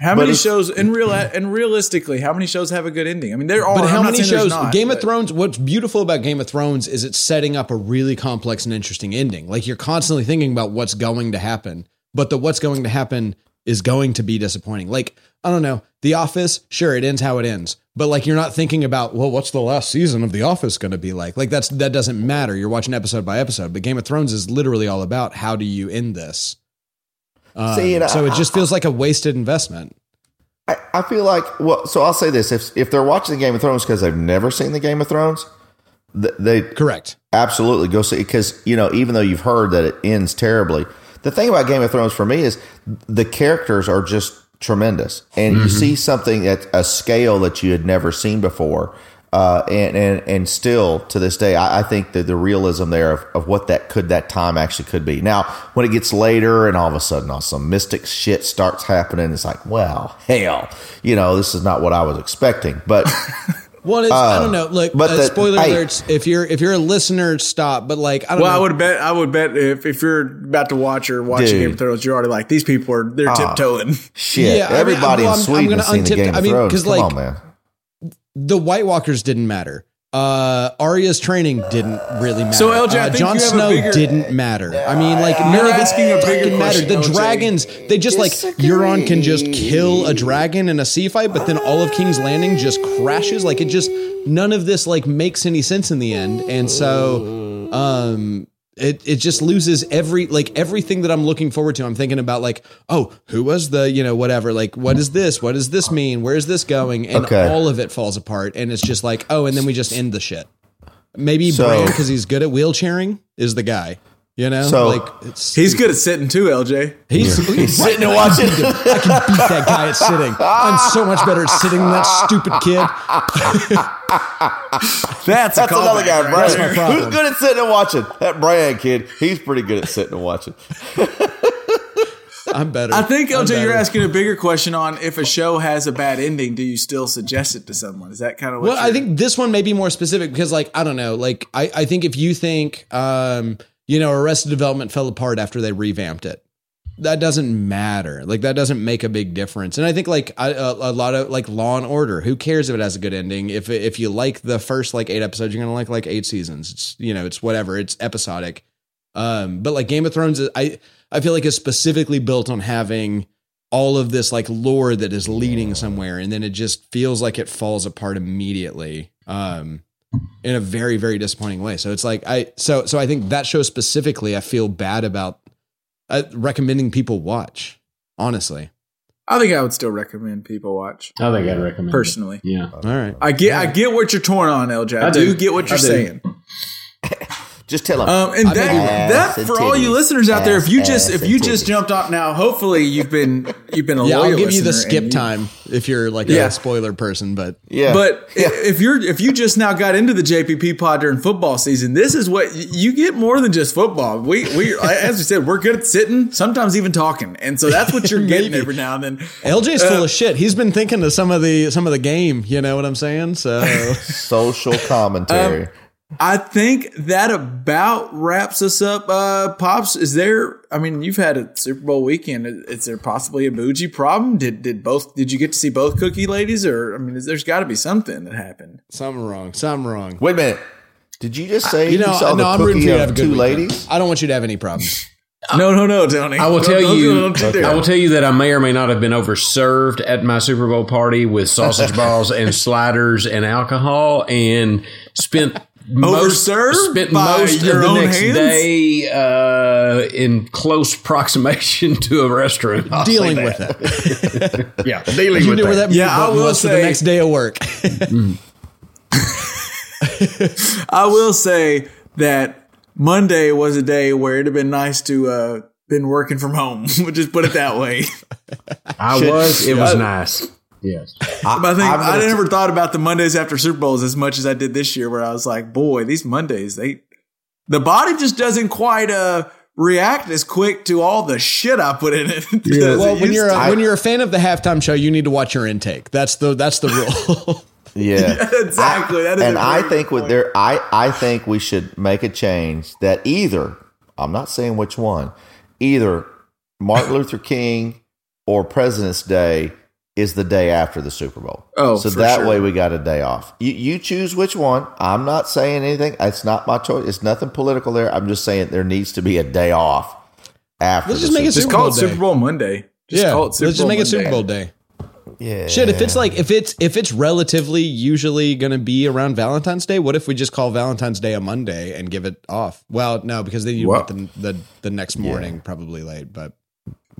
How But many shows in real and realistically, how many shows have a good ending? I mean, there are. But how many shows? not, Game of Thrones. What's beautiful about Game of Thrones is it's setting up a really complex and interesting ending. Like you're constantly thinking about what's going to happen, but the what's going to happen is going to be disappointing. Like I don't know, The Office. Sure, it ends how it ends, but like you're not thinking about well, what's the last season of The Office going to be like? Like that's that doesn't matter. You're watching episode by episode. But Game of Thrones is literally all about how do you end this. Um, See, so it just feels like a wasted investment. I, I feel like well, so I'll say this: if if they're watching the Game of Thrones because they've never seen the Game of Thrones, th- they Correct. absolutely go see because you know even though you've heard that it ends terribly, the thing about Game of Thrones for me is the characters are just tremendous, and you see something at a scale that you had never seen before. Uh, and, and and still to this day, I, I think that the realism there of, of what that could that time actually could be. Now, when it gets later and all of a sudden, all some mystic shit starts happening, it's like, well, hell, you know, this is not what I was expecting. But Well, it's, I don't know. Look, but uh, the- spoiler hey. alerts. If you're if you're a listener, stop. But like, I don't Well, I would bet. I would bet if, if you're about to watch or watching Dude. Game of Thrones, you're already like these people are they're tiptoeing. shit, Yeah, I mean, everybody well, in I'm- I'm Sweden gonna has seen the untip- Game of I mean, Thrones. 'cause, Come like, on, man. the White Walkers didn't matter. Uh, Arya's training didn't really matter. So, LJ, uh, Jon you have a Snow bigger- didn't matter. I mean, like none of it fucking mattered. The LJ. dragons, they just like Euron can just kill a dragon in a sea fight, but then all of King's Landing just crashes. Like it just none of this like makes any sense in the end, and so um. It, it just loses every like everything that I'm looking forward to. I'm thinking about like, oh, who was the you know whatever like what is this? What does this mean? Where is this going? And Okay. all of it falls apart, and it's just like, oh, and then we just end the shit. Maybe So- Bran because he's good at wheelchairing is the guy. You know, So- like it's He's good at sitting too, LJ. he's, He's sitting and watching. I can beat that guy at sitting. I'm so much better at sitting than that stupid kid. That's, a That's another guy, right Brian. there. problem. Who's good at sitting and watching? That Brian kid, he's pretty good at sitting and watching. I'm better. I think I'm LJ, you're asking a bigger question on if a show has a bad ending, do you still suggest it to someone? Is that kind of what Well, I you're- think this one may be more specific because, like, I don't know. Like, I, I think if you think, um, you know, Arrested Development fell apart after they revamped it, that doesn't matter. Like, that doesn't make a big difference. And I think, like, I, a, a lot of like Law and Order. Who cares if it has a good ending? If if you like the first like eight episodes, you're gonna like like eight seasons. It's you know, it's whatever. It's episodic. Um, but like Game of Thrones, I I feel like is specifically built on having all of this like lore that is leading somewhere, and then it just feels like it falls apart immediately. Um, in a very very disappointing way. So it's like I so so I think that show specifically, I feel bad about uh, recommending people watch. Honestly, I think I would still recommend people watch I think I'd recommend it. personally. Yeah. all right. I get I get what you're torn on, LJ. I, I do. do. get what you're I do. Saying. Just tell him. Um, and I may be wrong. that, that Ass for and all you listeners out there, if you just if you just titties. jumped off now, hopefully you've been you've been a Yeah, loyal I'll give you the skip you- time if you're like Yeah. a spoiler person, but yeah. But Yeah. if you're if you just now got into the JPP pod during football season, this is what you get more than just football. We we as we said, we're good at sitting, sometimes even talking, and so that's what you're getting Maybe. every now and then. LJ's Uh, full of shit. He's been thinking of some of the some of the game. You know what I'm saying? So social commentary. I think that about wraps us up. Uh, Pops, is there? I mean, you've had a Super Bowl weekend. Is, is there possibly a bougie problem? Did did both? Did you get to see both cookie ladies? Or I mean, is, there's got to be something that happened. Something wrong. Something wrong. Wait a minute. Did you just say You you, know, saw no, the I'm rooting cookie for you to of have two weekend. ladies? I don't want you to have any problems. No, no, no, Tony. I will tell don't- you. don't you. I will tell you that I may or may not have been overserved at my Super Bowl party with sausage balls and sliders and alcohol, and spent most Overserved spent by most of your the next hands? day uh, in close proximation to a restroom. I'll Dealing with it. yeah, dealing You with knew where that. that Yeah, I will was for the next day of work. I will say that Monday was a day where it'd have been nice to uh been working from home. We'll just put it that way. I was. It was nice. Yes. But I think I'm I never thought about the Mondays after Super Bowls as much as I did this year, where I was like, boy, these Mondays, they the body just doesn't quite uh react as quick to all the shit I put in it. as it well, when you're to. a, when you're a fan of the halftime show, you need to watch your intake. That's the that's the rule. Yeah, exactly. That is and I great think with there, I I think we should make a change that either I'm not saying which one, either Martin Luther King or President's Day is the day after the Super Bowl. Oh, so for that sure. way we got a day off. You you choose which one. I'm not saying anything. It's not my choice. It's nothing political there. I'm just saying there needs to be a day off after. Let's the just make it Super just Super call Bowl it day. Super Bowl Monday. Just yeah, call it Super let's just Bowl make it Super Bowl day. Yeah. Shit, if it's like if it's if it's relatively usually going to be around Valentine's Day, what if we just call Valentine's Day a Monday and give it off? Well, no, because then you Well- want the, the the next morning probably late. But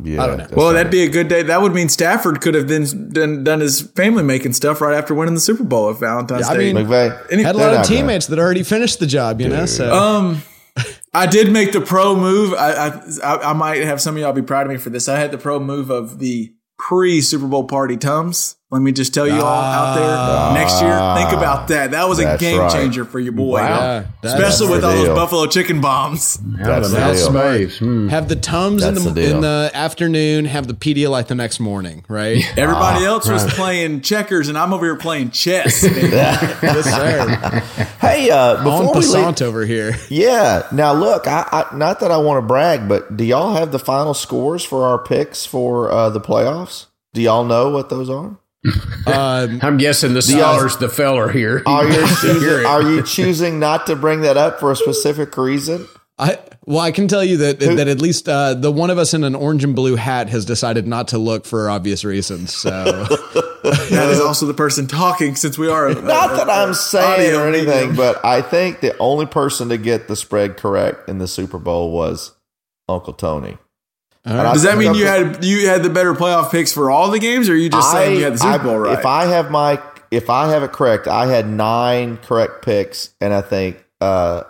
yeah, I don't know. Well, that'd be a good day. That would mean Stafford could have then done, done his family making stuff right after winning the Super Bowl if Valentine's Yeah, I Day. mean, McVay. Any- had a lot of not gonna- teammates that already finished the job, you know. So Um, I did make the pro move. I, I I I might have some of y'all be proud of me for this. I had the pro move of the pre Super Bowl party tums. Let me just tell you all out there next year. Think about that. That was a game right. changer for your boy. Yeah, Especially with the all those. Buffalo chicken bombs. That's the That's deal. Spaves. Hmm. have the tums in the, the in the afternoon, have the Pedialyte the next morning, right? Everybody Ah, else was playing checkers, and I'm over here playing chess. baby. yes, sir. Hey, uh, On before we leave, over here. Yeah. Now, look, I, I not that I want to brag, but do y'all have the final scores for our picks for uh, the playoffs? Do y'all know what those are? Um, I'm guessing the y'all- scholars, the feller here. Are you choosing, are you choosing not to bring that up for a specific reason? I well, I can tell you that that at least uh, the one of us in an orange and blue hat has decided not to look for obvious reasons. So that is also the person talking, since we are. A, Not that I'm saying or anything, medium. but I think the only person to get the spread correct in the Super Bowl was Uncle Tony. And I Does that mean you Uncle- had you had the better playoff picks for all the games, or are you just saying you had the Super I- Bowl right? If I have my if I have it correct, I had nine correct picks, and I think uh,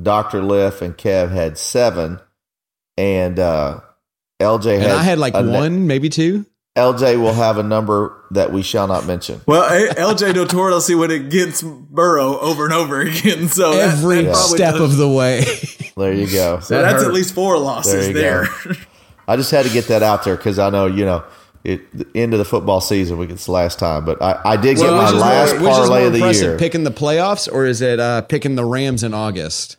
Doctor Liff and Kev had seven, and uh, LJ had and I had like a ne- one, maybe two. LJ will have a number that we shall not mention. well, LJ notoriously when it gets Burrow over and over again, so Every that probably step does- of the way. There you go. So that's hurt. at least four losses There there. you go. I just had to get that out there because I know you know. It, the end of the football season, we it's the last time, but I, I did get Well, my which is last which is parlay of the year. picking the playoffs or is it uh, picking the Rams in August?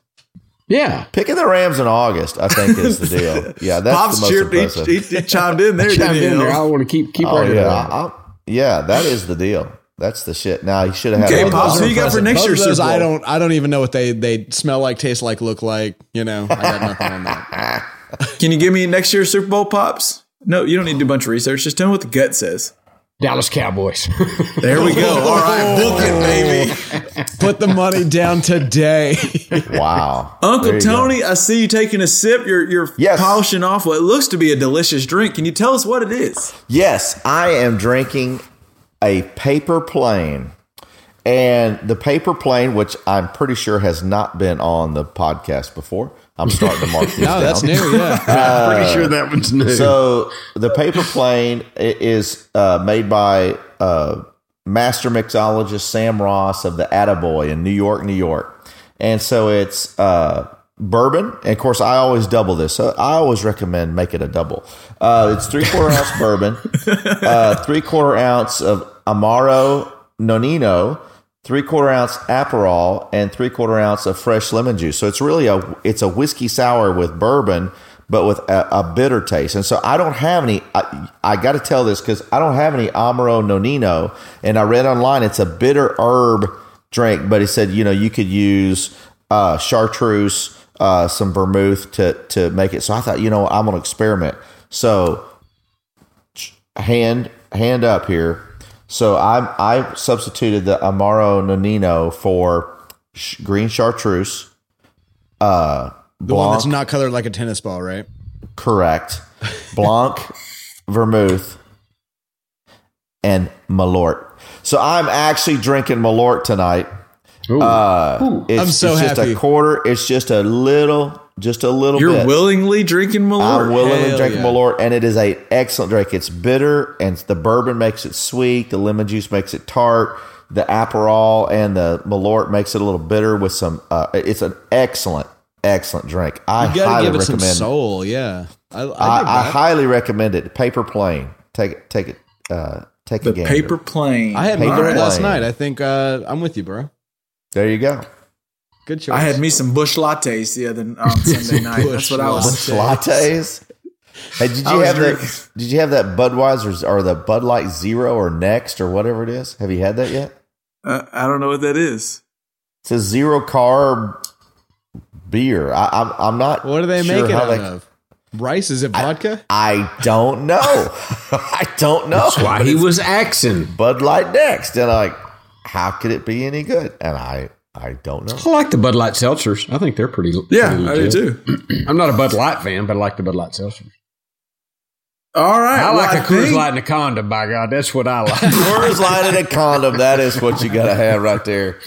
yeah. Picking the Rams in August, I think, is the deal. Yeah, that's the Pops most cheered, impressive. he, he, he chimed in there. Chimed in there. I want to keep keep Oh right yeah, yeah. I, I, yeah, that is the deal. That's the shit. Now you should have had. Okay, a Pops, who you got for next Both year's those, I don't. I don't even know what they they smell like, taste like, look like. You know, I got nothing on that. Can you give me next year's Super Bowl pops? No, you don't need to do a bunch of research. Just tell me what the gut says. Dallas Cowboys. There we go. All right, book it, baby. Put the money down today. Wow, Uncle There you go. Tony, I see you taking a sip. You're you're Yes. polishing off what looks to be a delicious drink. Can you tell us what it is? Yes, I am drinking a paper plane, and the paper plane, which I'm pretty sure has not been on the podcast before. I'm starting to mark this no, down. that's new. Yeah. Pretty sure that one's new. So the paper plane is uh, made by uh, master mixologist Sam Ross of the Attaboy in New York, New York, and so it's uh, bourbon. And of course, I always double this. So I always recommend make it a double. Uh, it's three quarter ounce bourbon, uh, three quarter ounce of Amaro Nonino. Three quarter ounce Aperol, and three quarter ounce of fresh lemon juice. So it's really a it's a whiskey sour with bourbon, but with a, a bitter taste. And so I don't have any. I, I got to tell this because I don't have any Amaro Nonino, and I read online it's a bitter herb drink, but he said you know you could use uh, chartreuse, uh, some vermouth to to make it. So I thought you know I'm gonna experiment. So hand hand up here. So I I substituted the Amaro Nonino for sh- green chartreuse. Uh, The one that's not colored like a tennis ball, right? correct. Blanc, vermouth, and Malort. So I'm actually drinking Malort tonight. Uh, it's, I'm so it's just happy. a quarter. It's just a little, just a little bit. You're bit. willingly drinking Malort. I'm willingly Hell drinking yeah. Malort, and it is a excellent drink. It's bitter, and the bourbon makes it sweet. The lemon juice makes it tart. The Aperol and the Malort makes it a little bitter with some. Uh, it's an excellent, excellent drink. I You gotta highly give it some recommend. soul. Yeah, I, I, I, I highly recommend it. Paper plane. Take it. Take it. Uh, take the a gander. paper plane. I had Paper Malort last night. I think uh, I'm with you, bro. There you go. Good choice. I had me some Busch lattes the other on Sunday night. That's what I was. Busch lattes. Hey, did you was have drinking- that? Did you have that Budweiser or the Bud Light Zero or Next or whatever it is? Have you had that yet? Uh, I don't know what that is. It's a zero carb beer. I, I'm I'm not. What do they sure make it out they- of? Rice? Is it vodka? I don't know. I don't know. That's why he was axing. Bud Light Next, and like, how could it be any good? And I I don't know. I like the Bud Light seltzers. I think they're pretty. Yeah, pretty I do too. I'm not a Bud Light fan, but I like the Bud Light seltzers. All right. I well, like a Coors think- Light and a condom. By God, that's what I like. Coors Light and a condom. That is what you got to have right there.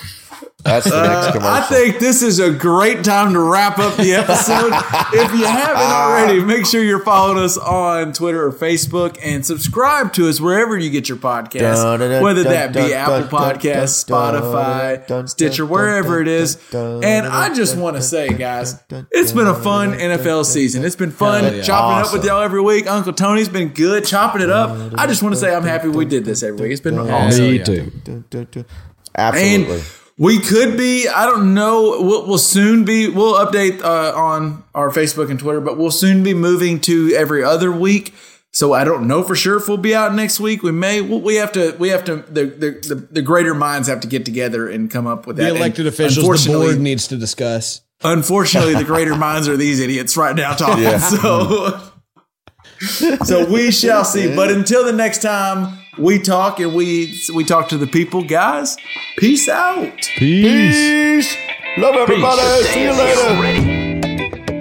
That's the next Uh. I think this is a great time to wrap up the episode. if you haven't already, make sure you're following us on Twitter or Facebook and subscribe to us wherever you get your podcasts, Dun, dun, dun, whether dun, that be dun, Apple dun, Podcasts, dun, dun, Spotify, dun, Stitcher, wherever dun, it is. dun, And I just want to say, guys, it's been a fun NFL season. It's been fun yeah. chopping up with y'all every week. Uncle Tony's been good chopping it up. I just want to say I'm happy we did this every week. It's been awesome. Me too. Absolutely. And we could be, I don't know, we'll, we'll soon be, we'll update uh, on our Facebook and Twitter, but we'll soon be moving to every other week. So I don't know for sure if we'll be out next week. We may, we have to, we have to, the, the, the, the greater minds have to get together and come up with The that. And elected officials, the board needs to discuss. Unfortunately, the greater minds are these idiots right now talking. Yeah. So, so we shall see. But until the next time we talk and we we talk to the people, guys. Peace out. Peace. Love everybody. See you later.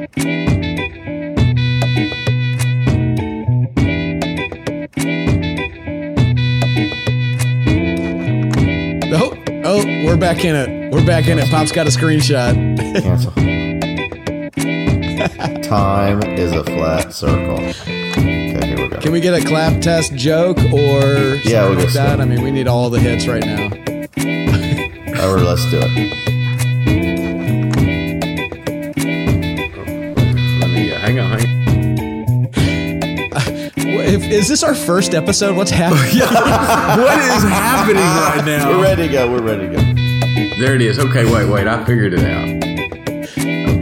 Oh, oh, we're back in it. We're back in it. Pop's got a screenshot. Cancel. Time is a flat circle. Can we get a clap test joke or something Yeah, we'll like that? some. I mean, we need all the hits right now. Or let's do it. Let me uh, hang on. Hang on. If- Is this our first episode? What's happening? What is happening right now? We're ready to go. We're ready to go. There it is. Okay, wait, wait. I figured it out.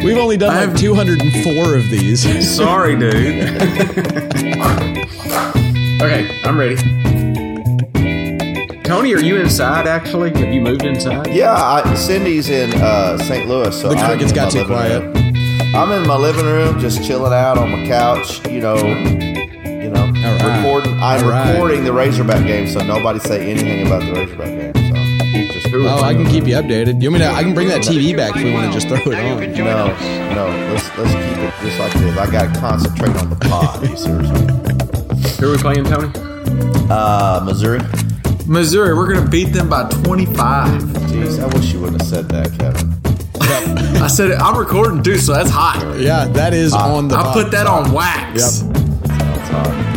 We've only done I've- 204 of these. Sorry, dude. okay, I'm ready. Tony, are you inside? Actually, have you moved inside? Yeah, I, Cindy's in uh, St. Louis, so The I'm crickets in got my too living quiet. room. I'm in my living room, just chilling out on my couch. You know, you know, All right. recording. I'm All right. recording the Razorback game, so nobody say anything about the Razorback game. So Oh, I can keep you updated. You want me to? I can bring that TV back if we want to just throw it on. No, no. Let's let's keep it just like this. I got to concentrate on the pod. You see what I'm? Who are we playing, Tony? Uh, Missouri. Missouri, we're gonna beat them by 25. Jeez, I wish you wouldn't have said that, Kevin. I said it, I'm recording too, so that's hot. Yeah, that is on the. I put that on wax. Yep. That's hard.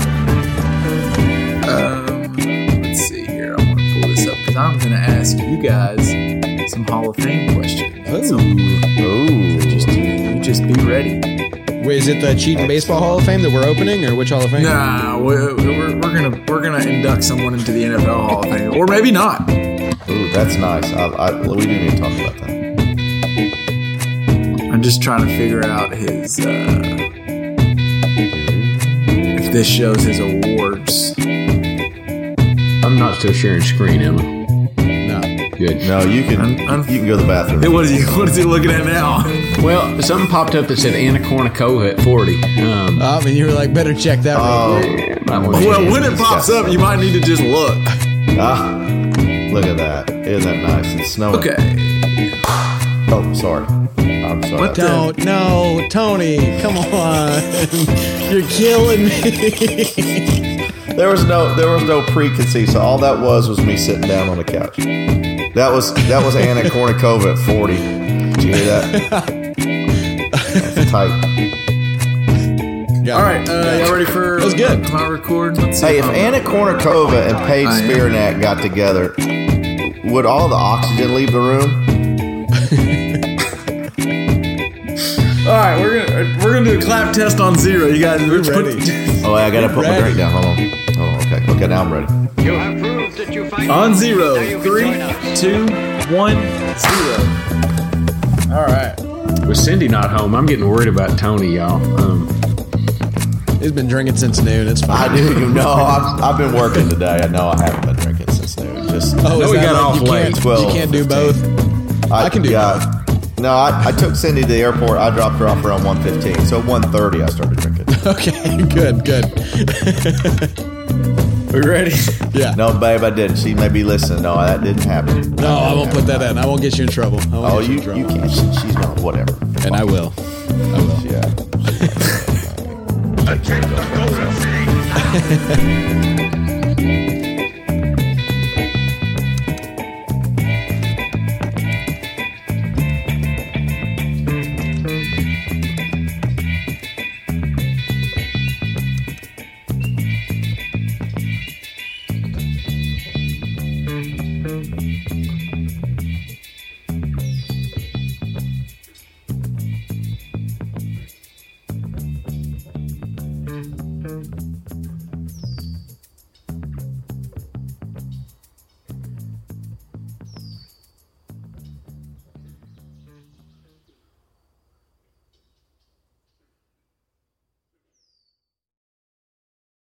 This up because I'm gonna ask you guys some Hall of Fame questions. So Ooh. just you just be ready. Wait, is it the cheating baseball Hall of Fame that we're opening, or which Hall of Fame? Nah, we're, we're, we're gonna we're gonna induct someone into the NFL Hall of Fame, or maybe not. Ooh, that's nice. I, I, we do need to talk about that. I'm just trying to figure out his. Uh, if this shows his awards. I'm not so still sharing screen, Emma. No. Good. No, you can Un- un- you can go to the bathroom. Hey, what is he? What is he looking at now? Well, something popped up that said Anna Kournikova at 40. Um, Oh, I mean, you were like, better check that. Oh, might wanna- Well, when it pops up, you might need to just look. ah, look at that. Isn't that nice? It's snowing. Okay. Oh, sorry. I'm sorry. What Don't no, Tony. Come on, you're killing me. There was no there was no preconceived. So all that was was me sitting down on the couch. That was that was Anna Kournikova at 40. Did you hear that? That's tight. Got All it. right, uh, y'all ready for? That was good. Am I recording? Let's see Hey, if I'm- Anna Kournikova and Paige I am. Got together, would all the oxygen leave the room? All right, we're gonna we're gonna do a clap test on zero. You guys, We're put- ready. Oh, I gotta put my drink down. Hold on. Oh, okay. Okay, now I'm ready. On zero, Now you can three, join us. two, one, zero. All right. with Cindy not home, I'm getting worried about Tony, y'all. Um, He's been drinking since noon. It's fine. I do. You know, I've, I've been working today. I know I haven't been drinking since noon. Just Oh, No, we got like off you late. Can't, 12, you can't do 15. both. I can do yeah. No, I, I took Cindy to the airport. I dropped her off around 1.15. So 1.30 I started drinking. Okay, good, good. We ready? Yeah. No, No, babe, I didn't. She may be listening. No, that didn't happen. No, I won't put that in. I won't get you in trouble. I won't Oh, get you in trouble. you can't. She, she's not. Whatever. And I will. I will. Yeah.